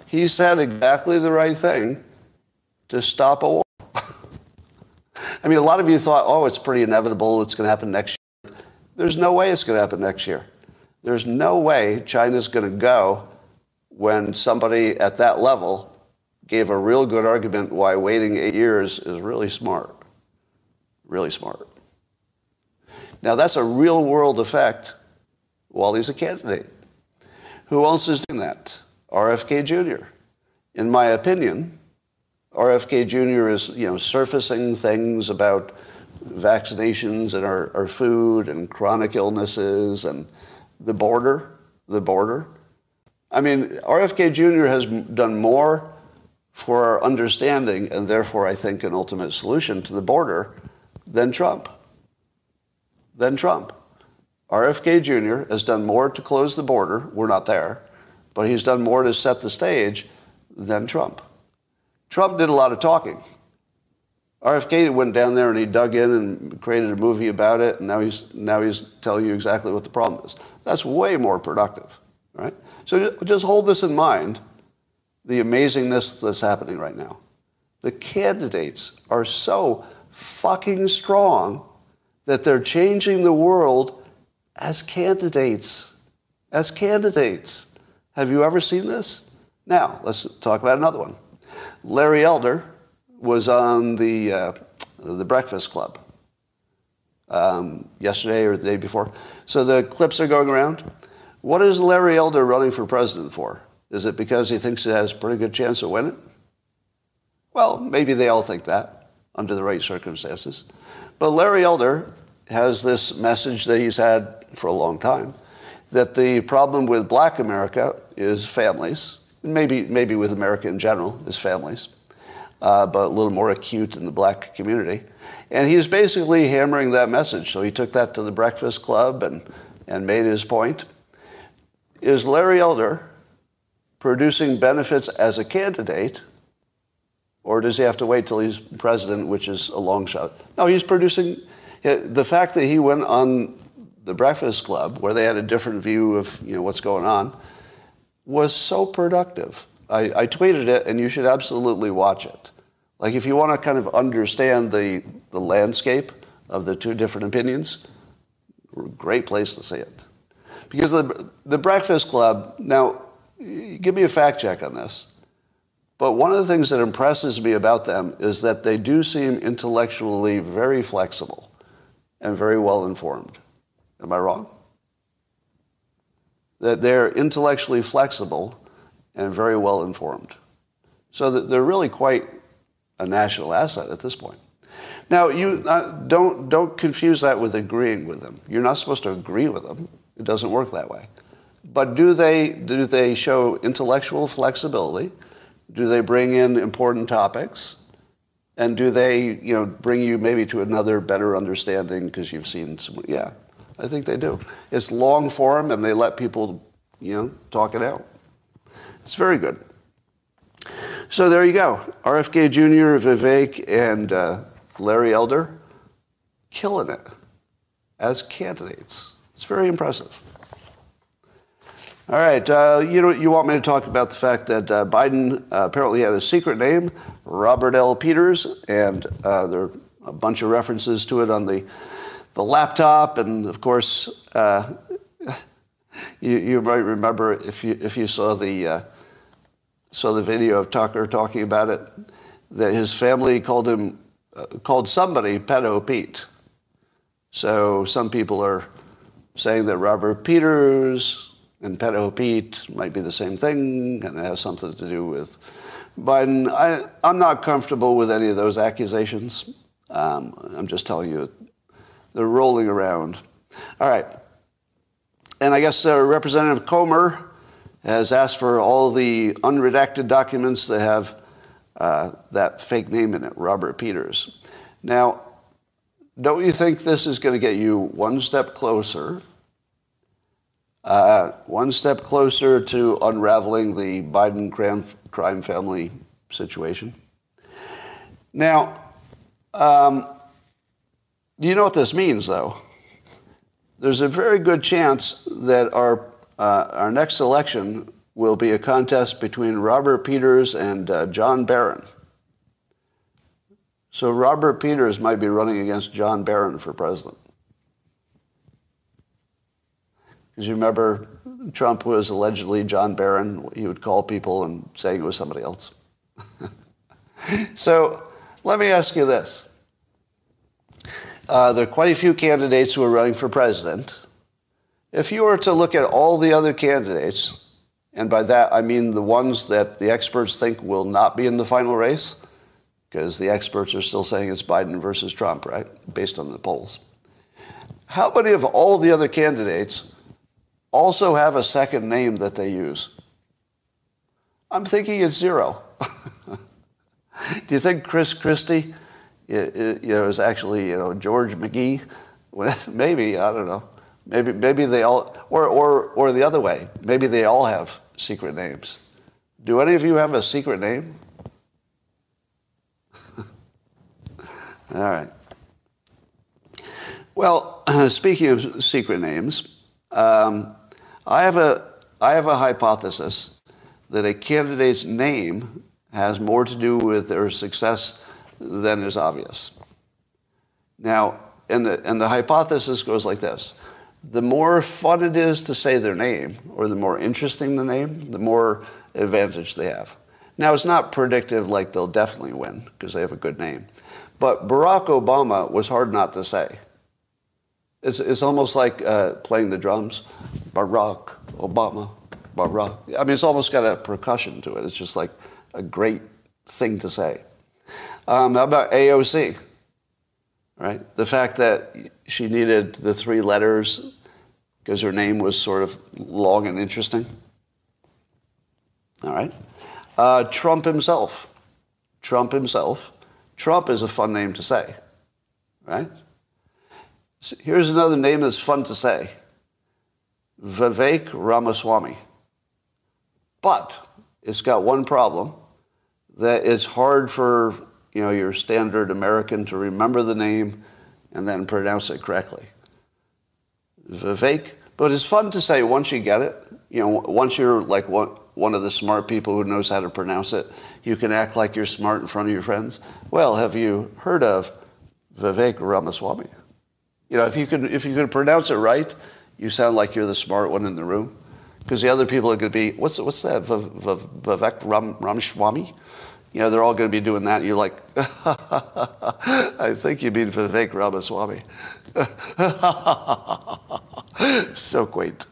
He said exactly the right thing to stop a war. I mean, a lot of you thought, oh, it's pretty inevitable, it's going to happen next year. there's no way it's going to happen next year. There's no way China's going to go when somebody at that level gave a real good argument why waiting eight years is really smart. Really smart. Now, that's a real world effect while he's a candidate. Who else is doing that? RFK Jr. In my opinion, RFK Jr. is, you know, surfacing things about vaccinations and our, our food and chronic illnesses and the border, the border. I mean, RFK Jr. has done more for our understanding and therefore, I think, an ultimate solution to the border than Trump. Than Trump. RFK Jr. has done more to close the border. We're not there. But he's done more to set the stage than Trump. Trump did a lot of talking. RFK went down there and he dug in and created a movie about it, and now he's, now he's telling you exactly what the problem is. That's way more productive, right? So just hold this in mind, the amazingness that's happening right now. The candidates are so fucking strong that they're changing the world as candidates. As candidates. Have you ever seen this? Now, let's talk about another one. Larry Elder was on the, uh, the Breakfast Club um, yesterday or the day before. So the clips are going around. What is Larry Elder running for president for? Is it because he thinks he has a pretty good chance of winning? Well, maybe they all think that under the right circumstances. But Larry Elder has this message that he's had for a long time that the problem with black America is families, maybe, maybe with America in general, is families, uh, but a little more acute in the black community. And he's basically hammering that message. So he took that to the Breakfast Club and, and made his point. Is Larry Elder producing benefits as a candidate, or does he have to wait till he's president, which is a long shot? No, he's producing. The fact that he went on the Breakfast Club, where they had a different view of you know what's going on, was so productive. I, I tweeted it, and you should absolutely watch it. Like if you want to kind of understand the the landscape of the two different opinions, great place to see it. Because the the Breakfast Club now give me a fact check on this. But one of the things that impresses me about them is that they do seem intellectually very flexible and very well informed. Am I wrong? That they're intellectually flexible and very well informed. So they're really quite a national asset at this point. Now, you uh, don't, don't confuse that with agreeing with them. You're not supposed to agree with them. It doesn't work that way. But do they, do they show intellectual flexibility? Do they bring in important topics? And do they, you know, bring you maybe to another better understanding because you've seen some, yeah, I think they do. It's long form and they let people, you know, talk it out. It's very good. So there you go. RFK Jr., Vivek, and uh, Larry Elder killing it as candidates. It's very impressive. All right. Uh, you know, you want me to talk about the fact that uh, Biden apparently had a secret name, Robert L. Peters, and uh, there are a bunch of references to it on the the laptop, and of course, uh, you, you might remember if you if you saw the uh, saw the video of Tucker talking about it, that his family called him called somebody Pedo Pete. So some people are saying that Robert Peters and pedo Pete might be the same thing, and it has something to do with Biden. I, I'm not comfortable with any of those accusations. Um, I'm just telling you, they're rolling around. All right. And I guess uh, Representative Comer has asked for all the unredacted documents that have uh, that fake name in it, Robert Peters. Now, don't you think this is going to get you one step closer uh, one step closer to unraveling the Biden crime, family situation. Now, um, you know what this means, though? There's a very good chance that our, uh, our next election will be a contest between Robert Peters and uh, John Barron. So Robert Peters might be running against John Barron for president. Because you remember Trump was allegedly John Barron. He would call people and say it was somebody else. so let me ask you this. Uh, there are quite a few candidates who are running for president. If you were to look at all the other candidates, and by that I mean the ones that the experts think will not be in the final race, because the experts are still saying it's Biden versus Trump, right? Based on the polls. How many of all the other candidates also have a second name that they use. I'm thinking it's zero. Do you think Chris Christie, you know, is actually you know George McGee? Maybe I don't know. Maybe maybe they all, or or or the other way. Maybe they all have secret names. Do any of you have a secret name? all right. Well, speaking of secret names, um, I have a I have a hypothesis that a candidate's name has more to do with their success than is obvious. Now, and the, and the hypothesis goes like this. The more fun it is to say their name, or the more interesting the name, the more advantage they have. Now, it's not predictive like they'll definitely win because they have a good name. But Barack Obama was hard not to say. It's, it's almost like uh, playing the drums. Barack Obama, Barack. I mean, it's almost got a percussion to it. It's just like a great thing to say. Um, how about AOC? Right? The fact that she needed the three letters because her name was sort of long and interesting. All right. Uh, Trump himself. Trump himself. Trump is a fun name to say, right? So here's another name that's fun to say Vivek Ramaswamy. But it's got one problem that it's hard for you know your standard American to remember the name and then pronounce it correctly. Vivek, but it's fun to say once you get it. You know, once you're like one, one of the smart people who knows how to pronounce it, you can act like you're smart in front of your friends. Well, have you heard of Vivek Ramaswamy? You know, if you could if you could pronounce it right, you sound like you're the smart one in the room. Because the other people are going to be, what's, what's that, Vivek Ram, Ramaswamy? You know, they're all going to be doing that. And you're like, I think you mean Vivek Ramaswamy. so quaint.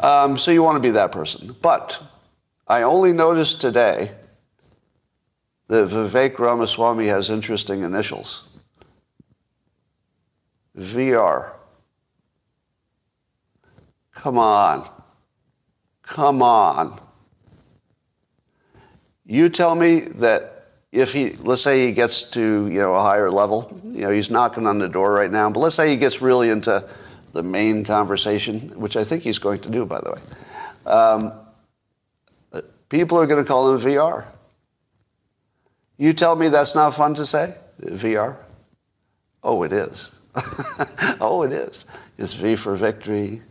Um, so you want to be that person. But I only noticed today that Vivek Ramaswamy has interesting initials. VR. Come on. Come on. You tell me that if he, let's say he gets to, you know, a higher level, you know, he's knocking on the door right now, but let's say he gets really into the main conversation, which I think he's going to do, by the way. Um, people are going to call him VR. You tell me that's not fun to say, VR? Oh, it is. oh, it is. It's V for victory.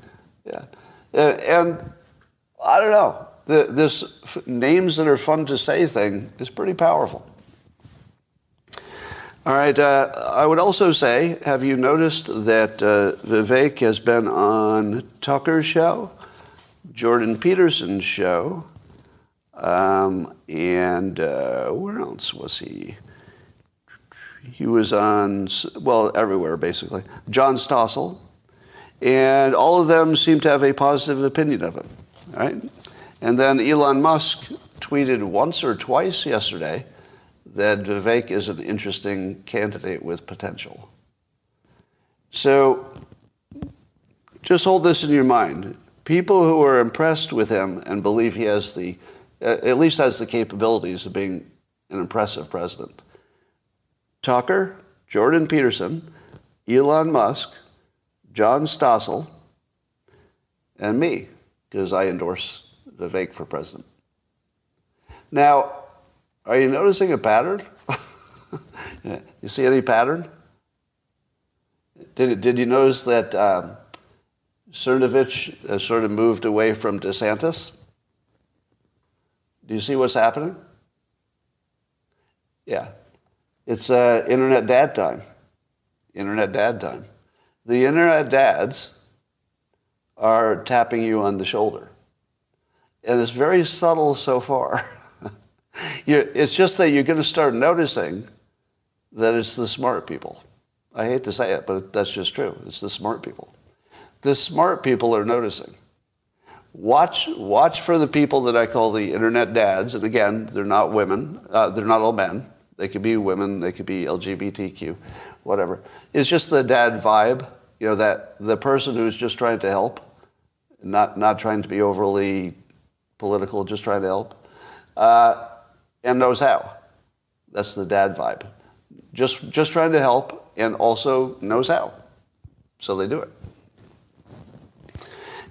Yeah. And I don't know. The, this f- names that are fun to say thing is pretty powerful. All right. Uh, I would also say, have you noticed that uh, Vivek has been on Tucker's show, Jordan Peterson's show, um, and uh, where else was he? He was on, well, everywhere basically. John Stossel. And all of them seem to have a positive opinion of him. Right? And then Elon Musk tweeted once or twice yesterday that Vivek is an interesting candidate with potential. So just hold this in your mind. People who are impressed with him and believe he has the, at least has the capabilities of being an impressive president. Tucker, Jordan Peterson, Elon Musk, John Stossel, and me, because I endorse Vivek for president. Now, are you noticing a pattern? you see any pattern? Did, did you notice that um, Cernovich has sort of moved away from DeSantis? Do you see what's happening? Yeah. It's uh, internet dad time. Internet dad time. The internet dads are tapping you on the shoulder. And it's very subtle so far. it's just that you're going to start noticing that it's the smart people. I hate to say it, but that's just true. It's the smart people. The smart people are noticing. Watch, watch for the people that I call the internet dads. And again, they're not women. Uh, they're not all men. They could be women. They could be LGBTQ, whatever. It's just the dad vibe. You know, that the person who's just trying to help, not, not trying to be overly political, just trying to help, uh, and knows how. That's the dad vibe. Just, just trying to help and also knows how. So they do it.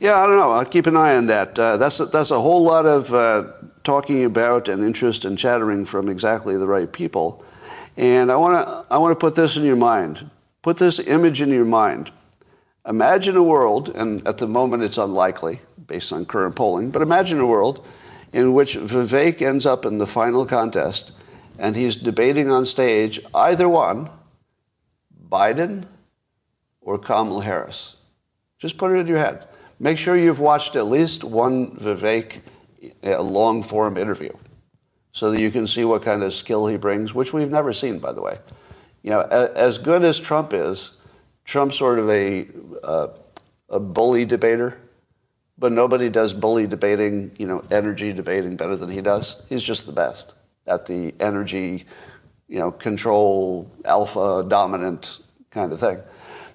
Yeah, I don't know. I'll keep an eye on that. Uh, that's, a, that's a whole lot of uh, talking about and interest and chattering from exactly the right people. And I want to I want to put this in your mind. Put this image in your mind. Imagine a world, and at the moment it's unlikely based on current polling, but imagine a world in which Vivek ends up in the final contest and he's debating on stage either one, Biden or Kamala Harris. Just put it in your head. Make sure you've watched at least one Vivek a long form interview so that you can see what kind of skill he brings, which we've never seen, by the way. You know, as good as Trump is, Trump's sort of a, uh, a bully debater, but nobody does bully debating, you know, energy debating better than he does. He's just the best at the energy, you know, control, alpha, dominant kind of thing.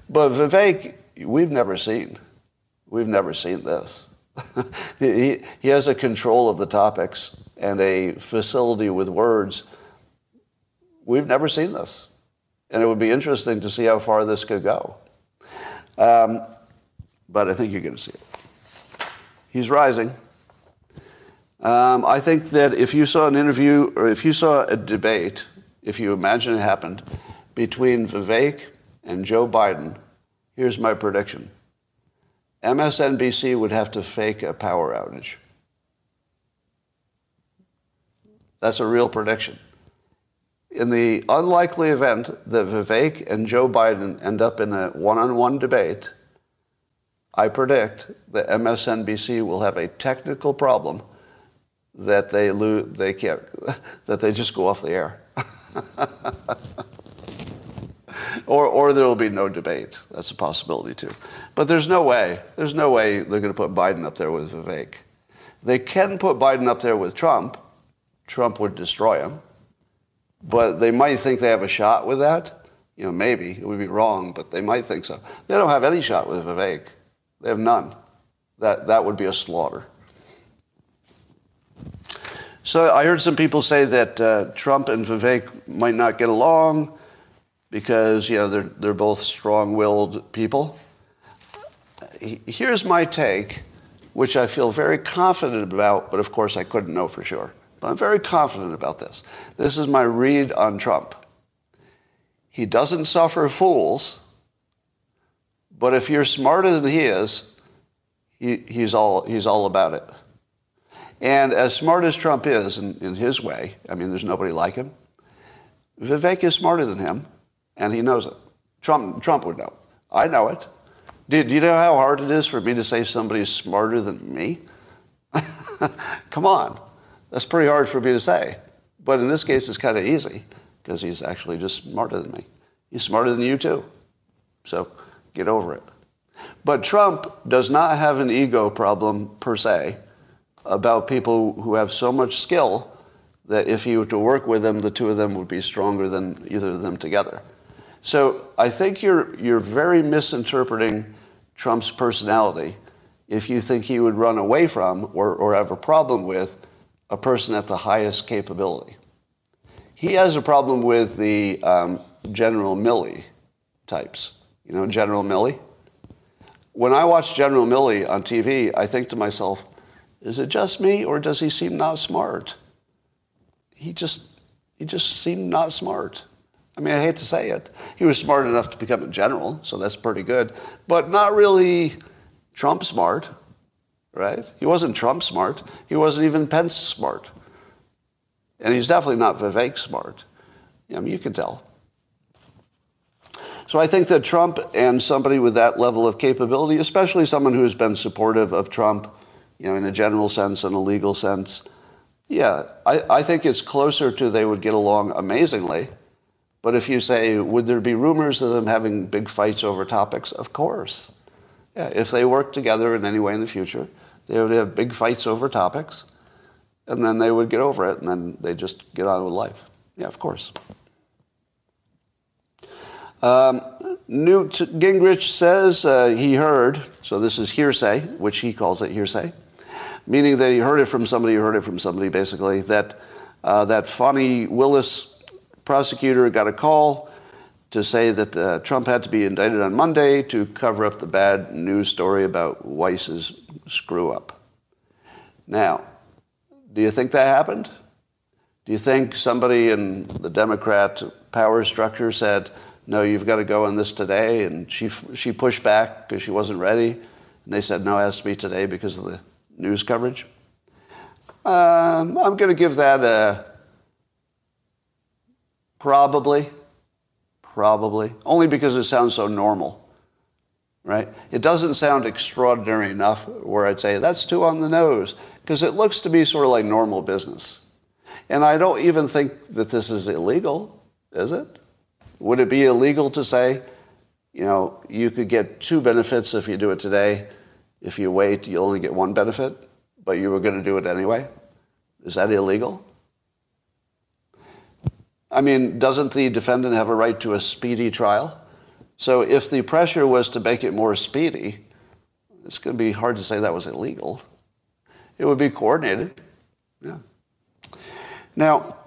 But Vivek, we've never seen. We've never seen this. he, he has a control of the topics and a facility with words. We've never seen this. And it would be interesting to see how far this could go. Um, but I think you're going to see it. He's rising. Um, I think that if you saw an interview or if you saw a debate, if you imagine it happened, between Vivek and Joe Biden, here's my prediction MSNBC would have to fake a power outage. That's a real prediction. In the unlikely event that Vivek and Joe Biden end up in a one on one debate, I predict that MSNBC will have a technical problem that they lose, they can't, that they just go off the air. or, or there will be no debate. That's a possibility too. But there's no way, there's no way they're going to put Biden up there with Vivek. They can put Biden up there with Trump. Trump would destroy him. But they might think they have a shot with that. You know, maybe. It would be wrong, but they might think so. They don't have any shot with Vivek. They have none. That, that would be a slaughter. So I heard some people say that uh, Trump and Vivek might not get along because you know they're they're both strong-willed people. Here's my take, which I feel very confident about, but of course I couldn't know for sure. But I'm very confident about this. This is my read on Trump. He doesn't suffer fools, but if you're smarter than he is, he, he's all he's all about it. And as smart as Trump is in, in his way, I mean, there's nobody like him. Vivek is smarter than him and he knows it. Trump, Trump would know. I know it. Do, do you know how hard it is for me to say somebody's smarter than me? Come on. That's pretty hard for me to say. But in this case, it's kind of easy because he's actually just smarter than me. He's smarter than you, too. So get over it. But Trump does not have an ego problem per se about people who have so much skill that if he were to work with them, the two of them would be stronger than either of them together. So I think you're, you're very misinterpreting Trump's personality if you think he would run away from or, or have a problem with a person at the highest capability. He has a problem with the um, General Milley types. You know, General Milley? When I watch General Milley on TV, I think to myself, is it just me or does he seem not smart? He just, he just seemed not smart. I mean, I hate to say it. He was smart enough to become a general, so that's pretty good, but not really Trump smart, right? He wasn't Trump smart. He wasn't even Pence smart. And he's definitely not Vivek smart. I mean, you can tell. So I think that Trump and somebody with that level of capability, especially someone who has been supportive of Trump, you know, in a general sense and a legal sense, yeah, I, I think it's closer to they would get along amazingly but if you say, would there be rumors of them having big fights over topics? Of course. Yeah, if they work together in any way in the future, they would have big fights over topics, and then they would get over it, and then they just get on with life. Yeah, of course. Um, Newt Gingrich says uh, he heard, so this is hearsay, which he calls it hearsay. meaning that he heard it from somebody who heard it from somebody, basically, that uh, that Fani Willis prosecutor got a call to say that uh, Trump had to be indicted on Monday to cover up the bad news story about Weiss's screw up. Now, do you think that happened? Do you think somebody in the Democrat power structure said, no, you've got to go on this today? And she, she pushed back because she wasn't ready. And they said, no, it has to be today because of the news coverage. Um, I'm going to give that a probably, probably, only because it sounds so normal, right? It doesn't sound extraordinary enough where I'd say that's too on the nose because it looks to me sort of like normal business. And I don't even think that this is illegal, is it? Would it be illegal to say, you know, you could get two benefits if you do it today. If you wait, you only get one benefit, but you were going to do it anyway? Is that illegal? I mean, doesn't the defendant have a right to a speedy trial? So if the pressure was to make it more speedy, it's going to be hard to say that was illegal. It would be coordinated. Yeah. Now,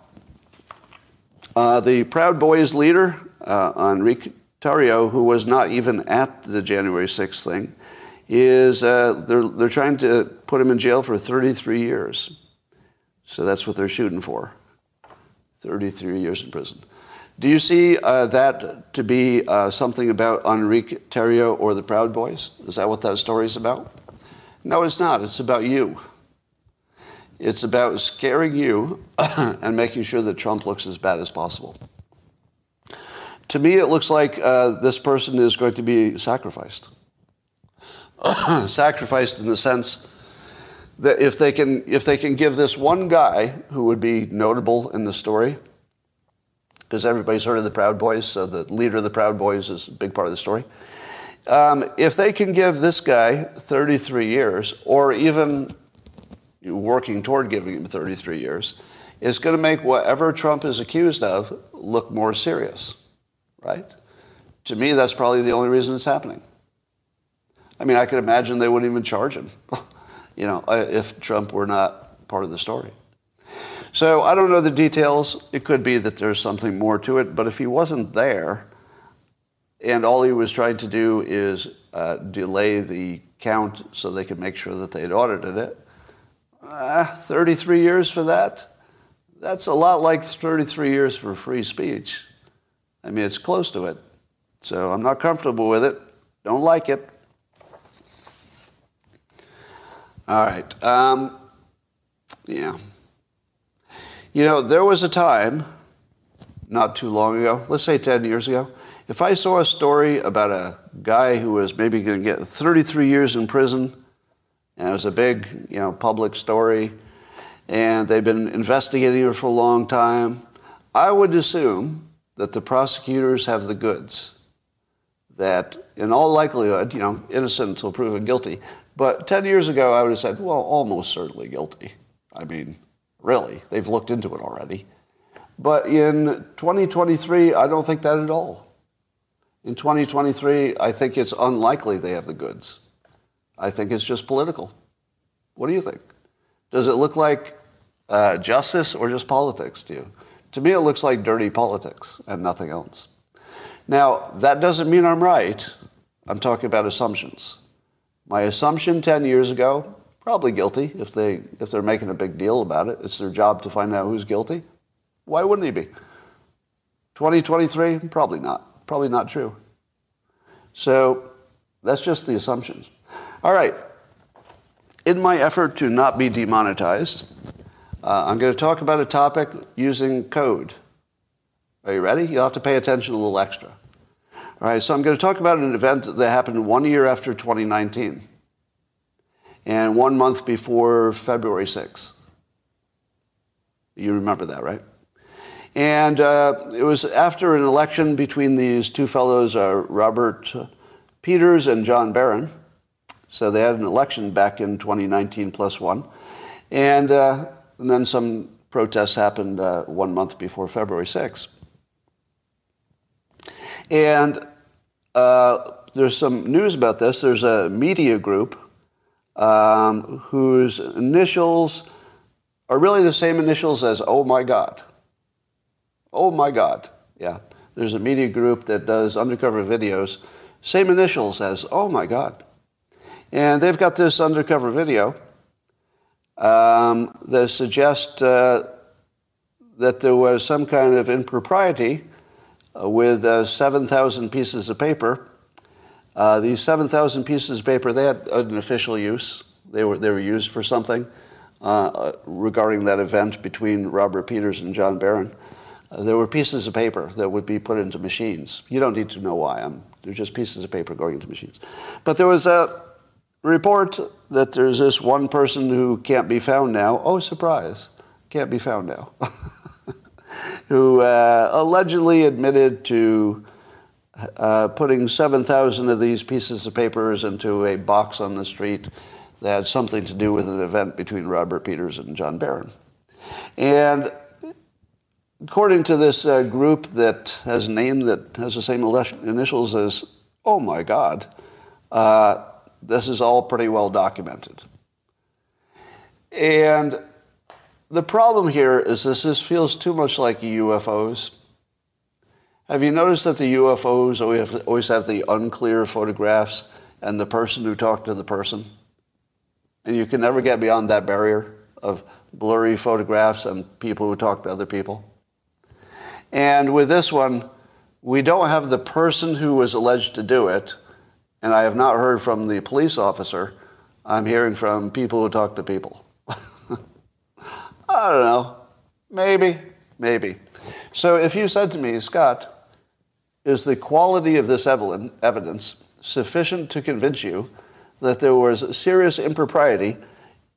uh, the Proud Boys leader, uh, Enrique Tarrio, who was not even at the January 6th thing, is uh, they're, they're trying to put him in jail for 33 years. So that's what they're shooting for 33 years in prison. Do you see uh, that to be uh, something about Enrique Tarrio or the Proud Boys? Is that what that story is about? No, it's not. It's about you. It's about scaring you and making sure that Trump looks as bad as possible. To me, it looks like uh, this person is going to be sacrificed. sacrificed in the sense that if they can if they can give this one guy who would be notable in the story, because everybody's heard of the Proud Boys, so the leader of the Proud Boys is a big part of the story. Um, if they can give this guy 33 years, or even working toward giving him 33 years, is going to make whatever Trump is accused of look more serious, right? To me, that's probably the only reason it's happening. I mean, I could imagine they wouldn't even charge him. you know, uh, if Trump were not part of the story. So I don't know the details. It could be that there's something more to it, but if he wasn't there and all he was trying to do is uh, delay the count so they could make sure that they had audited it, uh, 33 years for that? That's a lot like 33 years for free speech. I mean, it's close to it. So I'm not comfortable with it. Don't like it. All right. Um, yeah. You know, there was a time, not too long ago, let's say 10 years ago, if I saw a story about a guy who was maybe going to get 33 years in prison, and it was a big, you know, public story, and they've been investigating it for a long time, I would assume that the prosecutors have the goods. That in all likelihood, you know, innocent until proven guilty. But 10 years ago, I would have said, well, almost certainly guilty. I mean, really, they've looked into it already. But in 2023, I don't think that at all. In 2023, I think it's unlikely they have the goods. I think it's just political. What do you think? Does it look like uh, justice or just politics to you? To me, it looks like dirty politics and nothing else. Now, that doesn't mean I'm right. I'm talking about assumptions. My assumption 10 years ago, probably guilty if, they, if they're making a big deal about it. It's their job to find out who's guilty. Why wouldn't he be? 2023, probably not. Probably not true. So that's just the assumptions. All right. In my effort to not be demonetized, uh, I'm going to talk about a topic using code. Are you ready? You'll have to pay attention a little extra. All right, so I'm going to talk about an event that happened one year after 2019 and one month before February 6th. You remember that, right? And uh, it was after an election between these two fellows, uh, Robert Peters and John Barron. So they had an election back in 2019 plus one. And, uh, and then some protests happened uh, one month before February 6th. And uh, there's some news about this. There's a media group um, whose initials are really the same initials as Oh My God. Oh My God. Yeah. There's a media group that does undercover videos, same initials as Oh My God. And they've got this undercover video um, that suggests uh, that there was some kind of impropriety uh, with uh, 7,000 pieces of paper. Uh, these 7,000 pieces of paper, they had an official use. They were, they were used for something uh, regarding that event between Robert Peters and John Barron. Uh, there were pieces of paper that would be put into machines. You don't need to know why. I'm, they're just pieces of paper going into machines. But there was a report that there's this one person who can't be found now. Oh, surprise, can't be found now. who uh, allegedly admitted to uh, putting 7,000 of these pieces of papers into a box on the street that had something to do with an event between Robert Peters and John Barron. And according to this uh, group that has a name that has the same initials as, oh my God, uh, this is all pretty well documented. And the problem here is this, this feels too much like UFOs. Have you noticed that the UFOs always have, always have the unclear photographs and the person who talked to the person? And you can never get beyond that barrier of blurry photographs and people who talk to other people. And with this one, we don't have the person who was alleged to do it, and I have not heard from the police officer. I'm hearing from people who talk to people. I don't know. Maybe, maybe. So if you said to me, Scott, is the quality of this evidence sufficient to convince you that there was serious impropriety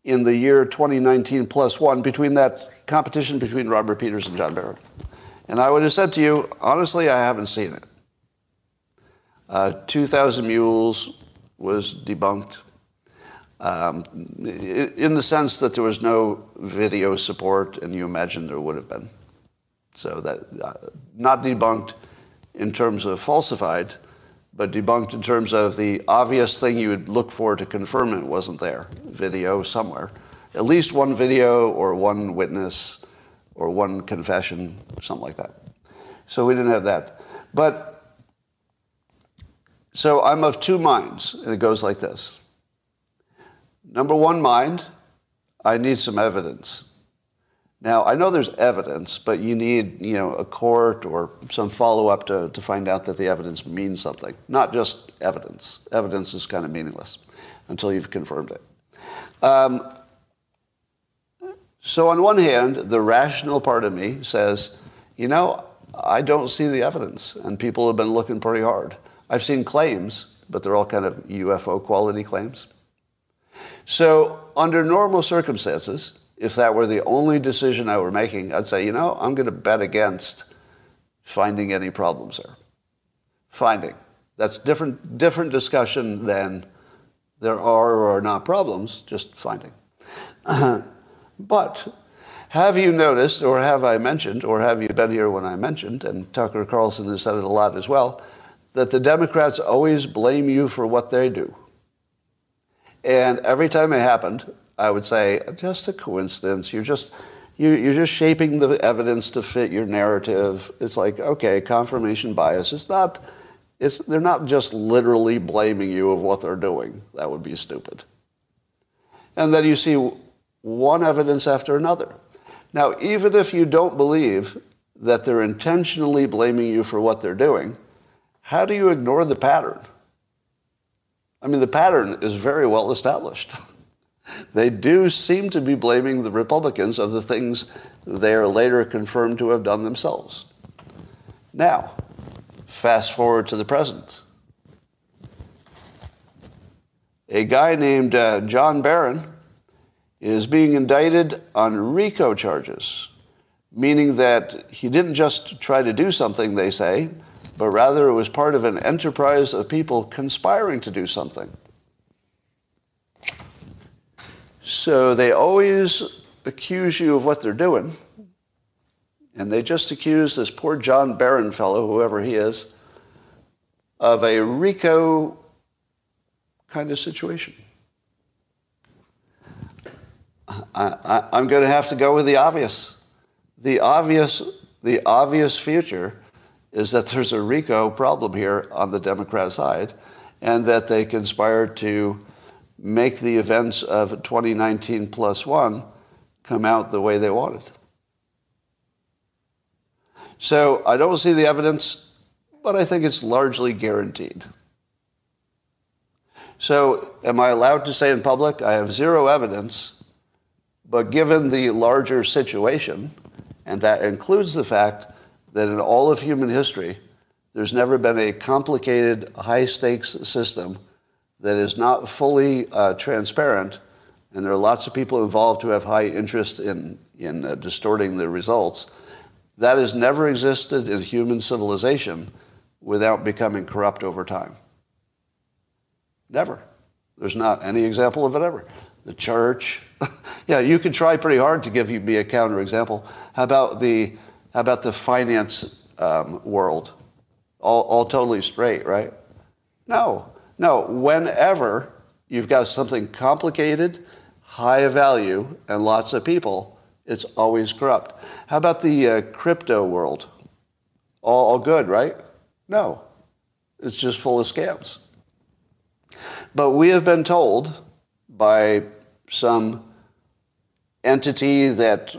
in the year 2019 plus one between that competition between Robert Peters and John Barron? And I would have said to you, honestly, I haven't seen it. Uh, 2,000 Mules was debunked um, in the sense that there was no video support, and you imagine there would have been. So that uh, not debunked in terms of falsified, but debunked in terms of the obvious thing you would look for to confirm it wasn't there. Video somewhere, at least one video or one witness or one confession, something like that. So we didn't have that, but. So I'm of two minds, and it goes like this. Number one mind, I need some evidence. Now, I know there's evidence, but you need, you know, a court or some follow-up to, to find out that the evidence means something. Not just evidence. Evidence is kind of meaningless until you've confirmed it. Um, so on one hand, the rational part of me says, you know, I don't see the evidence, and people have been looking pretty hard. I've seen claims, but they're all kind of UFO quality claims. So, under normal circumstances, if that were the only decision I were making, I'd say, you know, I'm going to bet against finding any problems there. Finding. That's different different discussion than there are or are not problems, just finding. but have you noticed, or have I mentioned, or have you been here when I mentioned, and Tucker Carlson has said it a lot as well, that the Democrats always blame you for what they do? And every time it happened, I would say, just a coincidence. You're just, you, you're just shaping the evidence to fit your narrative. It's like, okay, confirmation bias. It's not, it's, they're not just literally blaming you of what they're doing. That would be stupid. And then you see one evidence after another. Now, even if you don't believe that they're intentionally blaming you for what they're doing, how do you ignore the pattern? I mean, the pattern is very well established. they do seem to be blaming the Republicans of the things they are later confirmed to have done themselves. Now, fast forward to the present. A guy named uh, John Barron is being indicted on RICO charges, meaning that he didn't just try to do something, they say, but rather it was part of an enterprise of people conspiring to do something. So they always accuse you of what they're doing, and they just accuse this poor John Barron fellow, whoever he is, of a RICO kind of situation. I, am going to have to go with the obvious. The obvious, the obvious future is that there's a RICO problem here on the Democrat side, and that they conspired to make the events of 2019 plus one come out the way they wanted. So I don't see the evidence, but I think it's largely guaranteed. So am I allowed to say in public, I have zero evidence, but given the larger situation, and that includes the fact that in all of human history, there's never been a complicated, high stakes system that is not fully uh, transparent, and there are lots of people involved who have high interest in, in uh, distorting the results. That has never existed in human civilization without becoming corrupt over time. Never. There's not any example of it ever. The church. yeah, you could try pretty hard to give me a counterexample. How about the, how about the finance um, world? All, all totally straight, right? No. No. Whenever you've got something complicated, high value, and lots of people, it's always corrupt. How about the uh, crypto world? All, all good, right? No. It's just full of scams. But we have been told by some entity that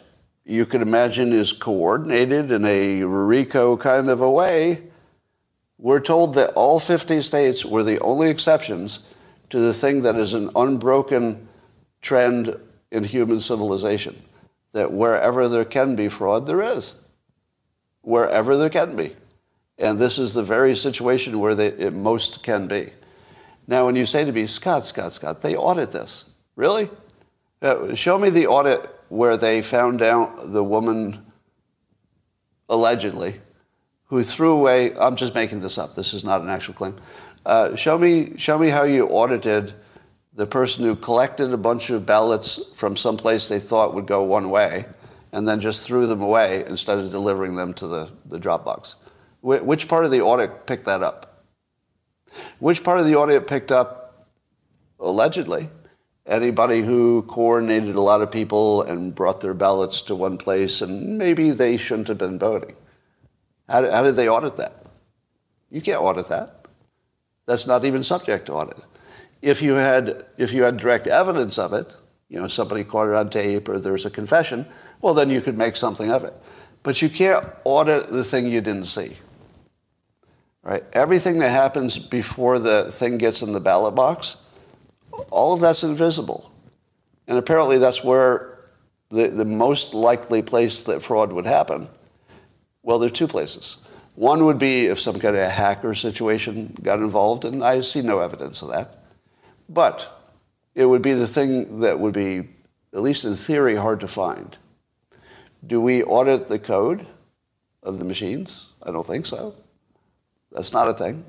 you could imagine is coordinated in a RICO kind of a way. We're told that all 50 states were the only exceptions to the thing that is an unbroken trend in human civilization. That wherever there can be fraud, there is. Wherever there can be. And this is the very situation where they, it most can be. Now, when you say to me, Scott, Scott, Scott, they audit this. Really? Uh, show me the audit where they found out the woman, allegedly, who threw away, I'm just making this up, this is not an actual claim. Uh, show, me, show me how you audited the person who collected a bunch of ballots from some place they thought would go one way and then just threw them away instead of delivering them to the, the drop box. Wh- which part of the audit picked that up? Which part of the audit picked up, allegedly, anybody who coordinated a lot of people and brought their ballots to one place and maybe they shouldn't have been voting? How, how did they audit that? You can't audit that. That's not even subject to audit. If you had, if you had direct evidence of it, you know, somebody caught it on tape or there's a confession, well, then you could make something of it. But you can't audit the thing you didn't see. Right? Everything that happens before the thing gets in the ballot box, all of that's invisible. And apparently that's where the, the most likely place that fraud would happen. Well, there are two places. One would be if some kind of a hacker situation got involved, and I see no evidence of that. But it would be the thing that would be, at least in theory, hard to find. Do we audit the code of the machines? I don't think so. That's not a thing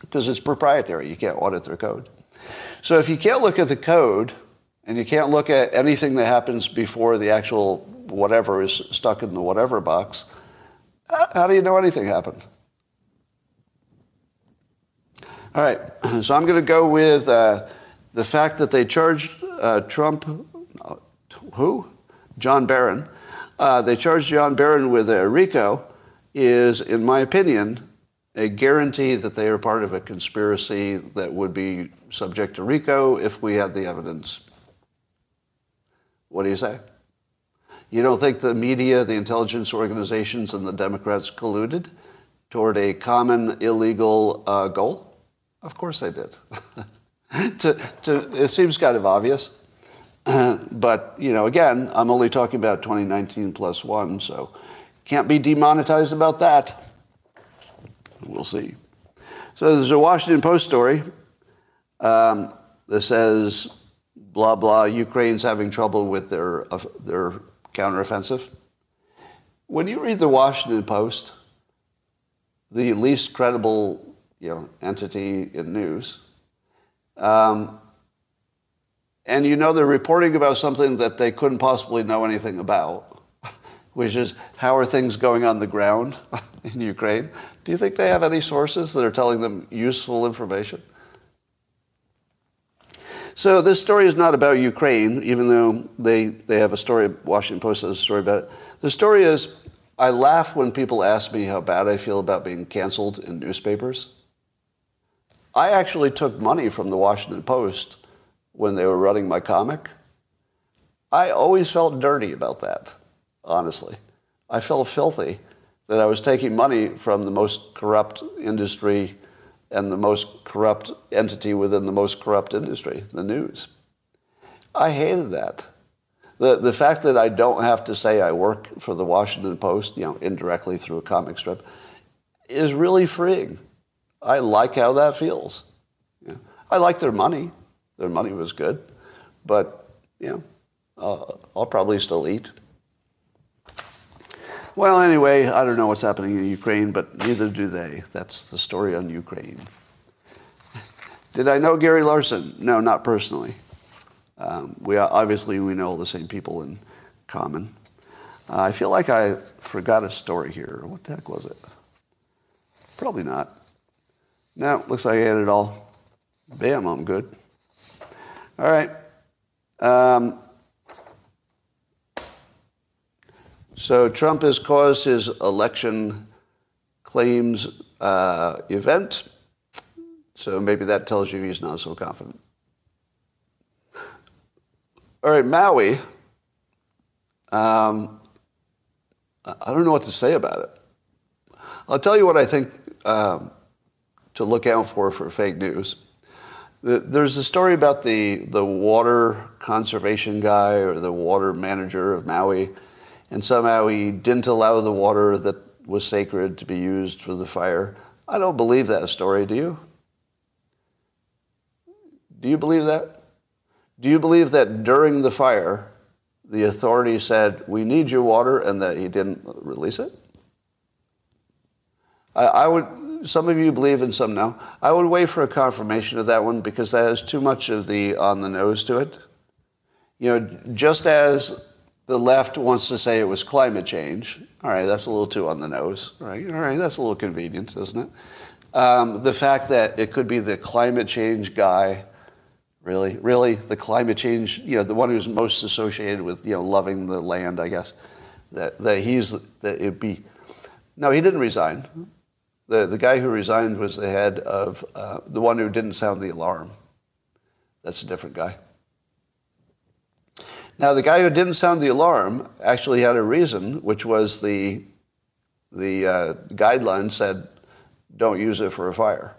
because it's proprietary. You can't audit their code. So if you can't look at the code and you can't look at anything that happens before the actual whatever is stuck in the whatever box, how do you know anything happened? All right, so I'm going to go with uh, the fact that they charged uh, Trump, uh, who? John Barron. Uh, they charged John Barron with a RICO is, in my opinion, a guarantee that they are part of a conspiracy that would be subject to RICO if we had the evidence. What do you say? You don't think the media, the intelligence organizations, and the Democrats colluded toward a common illegal uh, goal? Of course they did. to, to, it seems kind of obvious. but, you know, again, I'm only talking about 2019 plus one, so can't be demonetized about that. We'll see. So there's a Washington Post story um, that says, blah, blah, Ukraine's having trouble with their, their counteroffensive. When you read the Washington Post, the least credible you know, entity in news, um, and you know they're reporting about something that they couldn't possibly know anything about, which is how are things going on the ground in Ukraine. Do you think they have any sources that are telling them useful information? So this story is not about Ukraine, even though they, they have a story, Washington Post has a story about it. The story is, I laugh when people ask me how bad I feel about being canceled in newspapers. I actually took money from the Washington Post when they were running my comic. I always felt dirty about that, honestly. I felt filthy that I was taking money from the most corrupt industry and the most corrupt entity within the most corrupt industry, the news. I hated that. The, the fact that I don't have to say I work for the Washington Post, you know, indirectly through a comic strip, is really freeing. I like how that feels. I like their money. Their money was good. But, you know, uh, I'll probably still eat. Well, anyway, I don't know what's happening in Ukraine, but neither do they. That's the story on Ukraine. Did I know Gary Larson? No, not personally. Um, we obviously we know all the same people in common. Uh, I feel like I forgot a story here. What the heck was it? Probably not. No, looks like I had it all. Bam, I'm good. All right. Um, So Trump has caused his election claims uh, event. So maybe that tells you he's not so confident. All right, Maui. Um, I don't know what to say about it. I'll tell you what I think um, to look out for for fake news. There's a story about the, the water conservation guy or the water manager of Maui and somehow he didn't allow the water that was sacred to be used for the fire. I don't believe that story, do you? Do you believe that? Do you believe that during the fire, the authorities said, We need your water, and that he didn't release it? I, I would, some of you believe and some now. I would wait for a confirmation of that one because that has too much of the on the nose to it. You know, just as the left wants to say it was climate change. All right, that's a little too on the nose. Right? All right, that's a little convenient, isn't it? Um, the fact that it could be the climate change guy, really, really, the climate change, you know, the one who's most associated with, you know, loving the land, I guess, that, that he's, that it'd be, no, he didn't resign. The, the guy who resigned was the head of, uh, the one who didn't sound the alarm. That's a different guy. Now, the guy who didn't sound the alarm actually had a reason, which was the, the uh, guideline said, don't use it for a fire.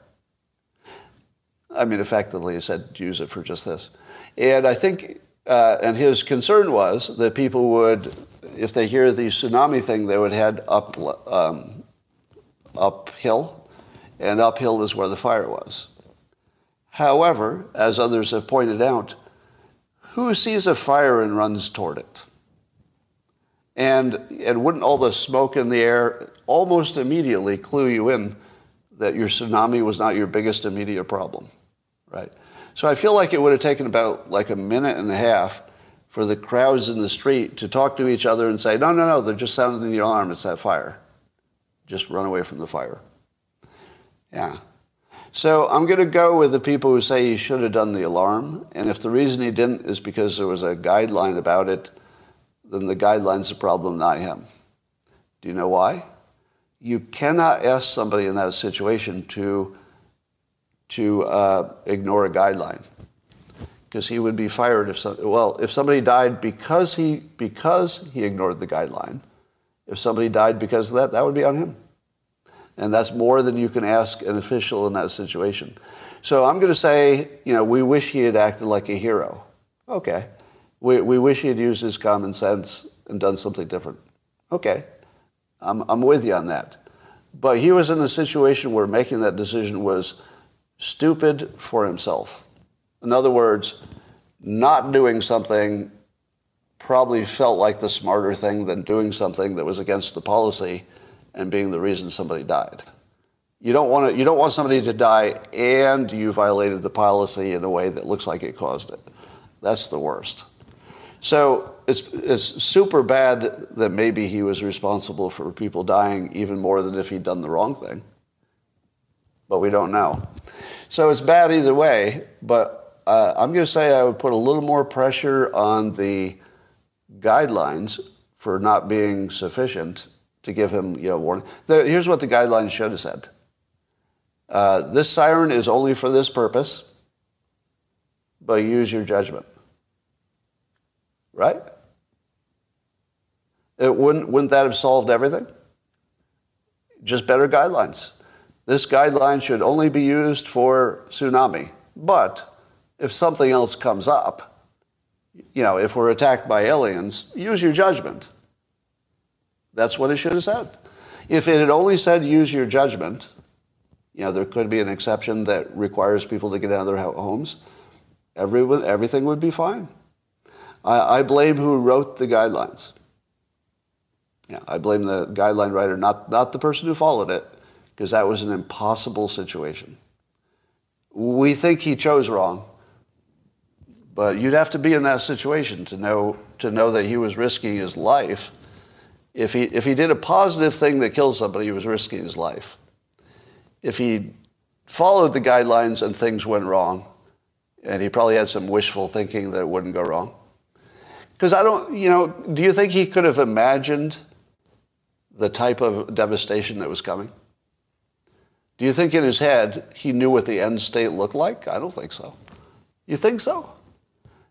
I mean, effectively, he said, use it for just this. And I think, uh, and his concern was that people would, if they hear the tsunami thing, they would head up, um, uphill, and uphill is where the fire was. However, as others have pointed out, who sees a fire and runs toward it? And, and wouldn't all the smoke in the air almost immediately clue you in that your tsunami was not your biggest immediate problem, right? So I feel like it would have taken about like a minute and a half for the crowds in the street to talk to each other and say, no, no, no, they're just sounding the alarm, it's that fire. Just run away from the fire. Yeah. So I'm going to go with the people who say he should have done the alarm. And if the reason he didn't is because there was a guideline about it, then the guideline's the problem, not him. Do you know why? You cannot ask somebody in that situation to, to uh, ignore a guideline because he would be fired if some, well if somebody died because he because he ignored the guideline if somebody died because of that that would be on him and that's more than you can ask an official in that situation. So I'm going to say, you know, we wish he had acted like a hero. Okay. We, we wish he had used his common sense and done something different. Okay. I'm, I'm with you on that. But he was in a situation where making that decision was stupid for himself. In other words, not doing something probably felt like the smarter thing than doing something that was against the policy and being the reason somebody died. You don't want to, you don't want somebody to die and you violated the policy in a way that looks like it caused it. That's the worst. So it's, it's super bad that maybe he was responsible for people dying even more than if he'd done the wrong thing. But we don't know. So it's bad either way, but uh, I'm going to say I would put a little more pressure on the guidelines for not being sufficient to give him you know, warning. The, here's what the guidelines should have said. Uh, this siren is only for this purpose, but use your judgment. Right? It wouldn't, wouldn't that have solved everything? Just better guidelines. This guideline should only be used for tsunami. But if something else comes up, you know, if we're attacked by aliens, use your judgment. That's what it should have said. If it had only said use your judgment, you know, there could be an exception that requires people to get out of their homes. Everyone, everything would be fine. I, I blame who wrote the guidelines. Yeah, I blame the guideline writer, not, not the person who followed it, because that was an impossible situation. We think he chose wrong, but you'd have to be in that situation to know, to know that he was risking his life. If he, if he did a positive thing that killed somebody, he was risking his life. If he followed the guidelines and things went wrong, and he probably had some wishful thinking that it wouldn't go wrong. Because I don't, you know, do you think he could have imagined the type of devastation that was coming? Do you think in his head he knew what the end state looked like? I don't think so. You think so?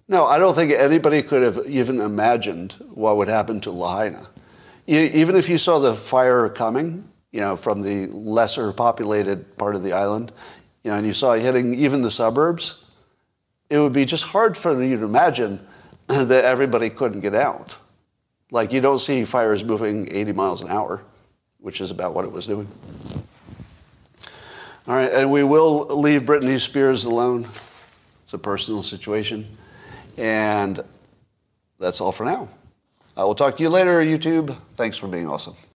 No, I don't think anybody could have even imagined what would happen to Lahaina. You, even if you saw the fire coming, you know, from the lesser populated part of the island, you know, and you saw it hitting even the suburbs, it would be just hard for you to imagine that everybody couldn't get out. Like you don't see fires moving 80 miles an hour, which is about what it was doing. All right, and we will leave Britney Spears alone. It's a personal situation. And that's all for now. I will talk to you later, YouTube. Thanks for being awesome.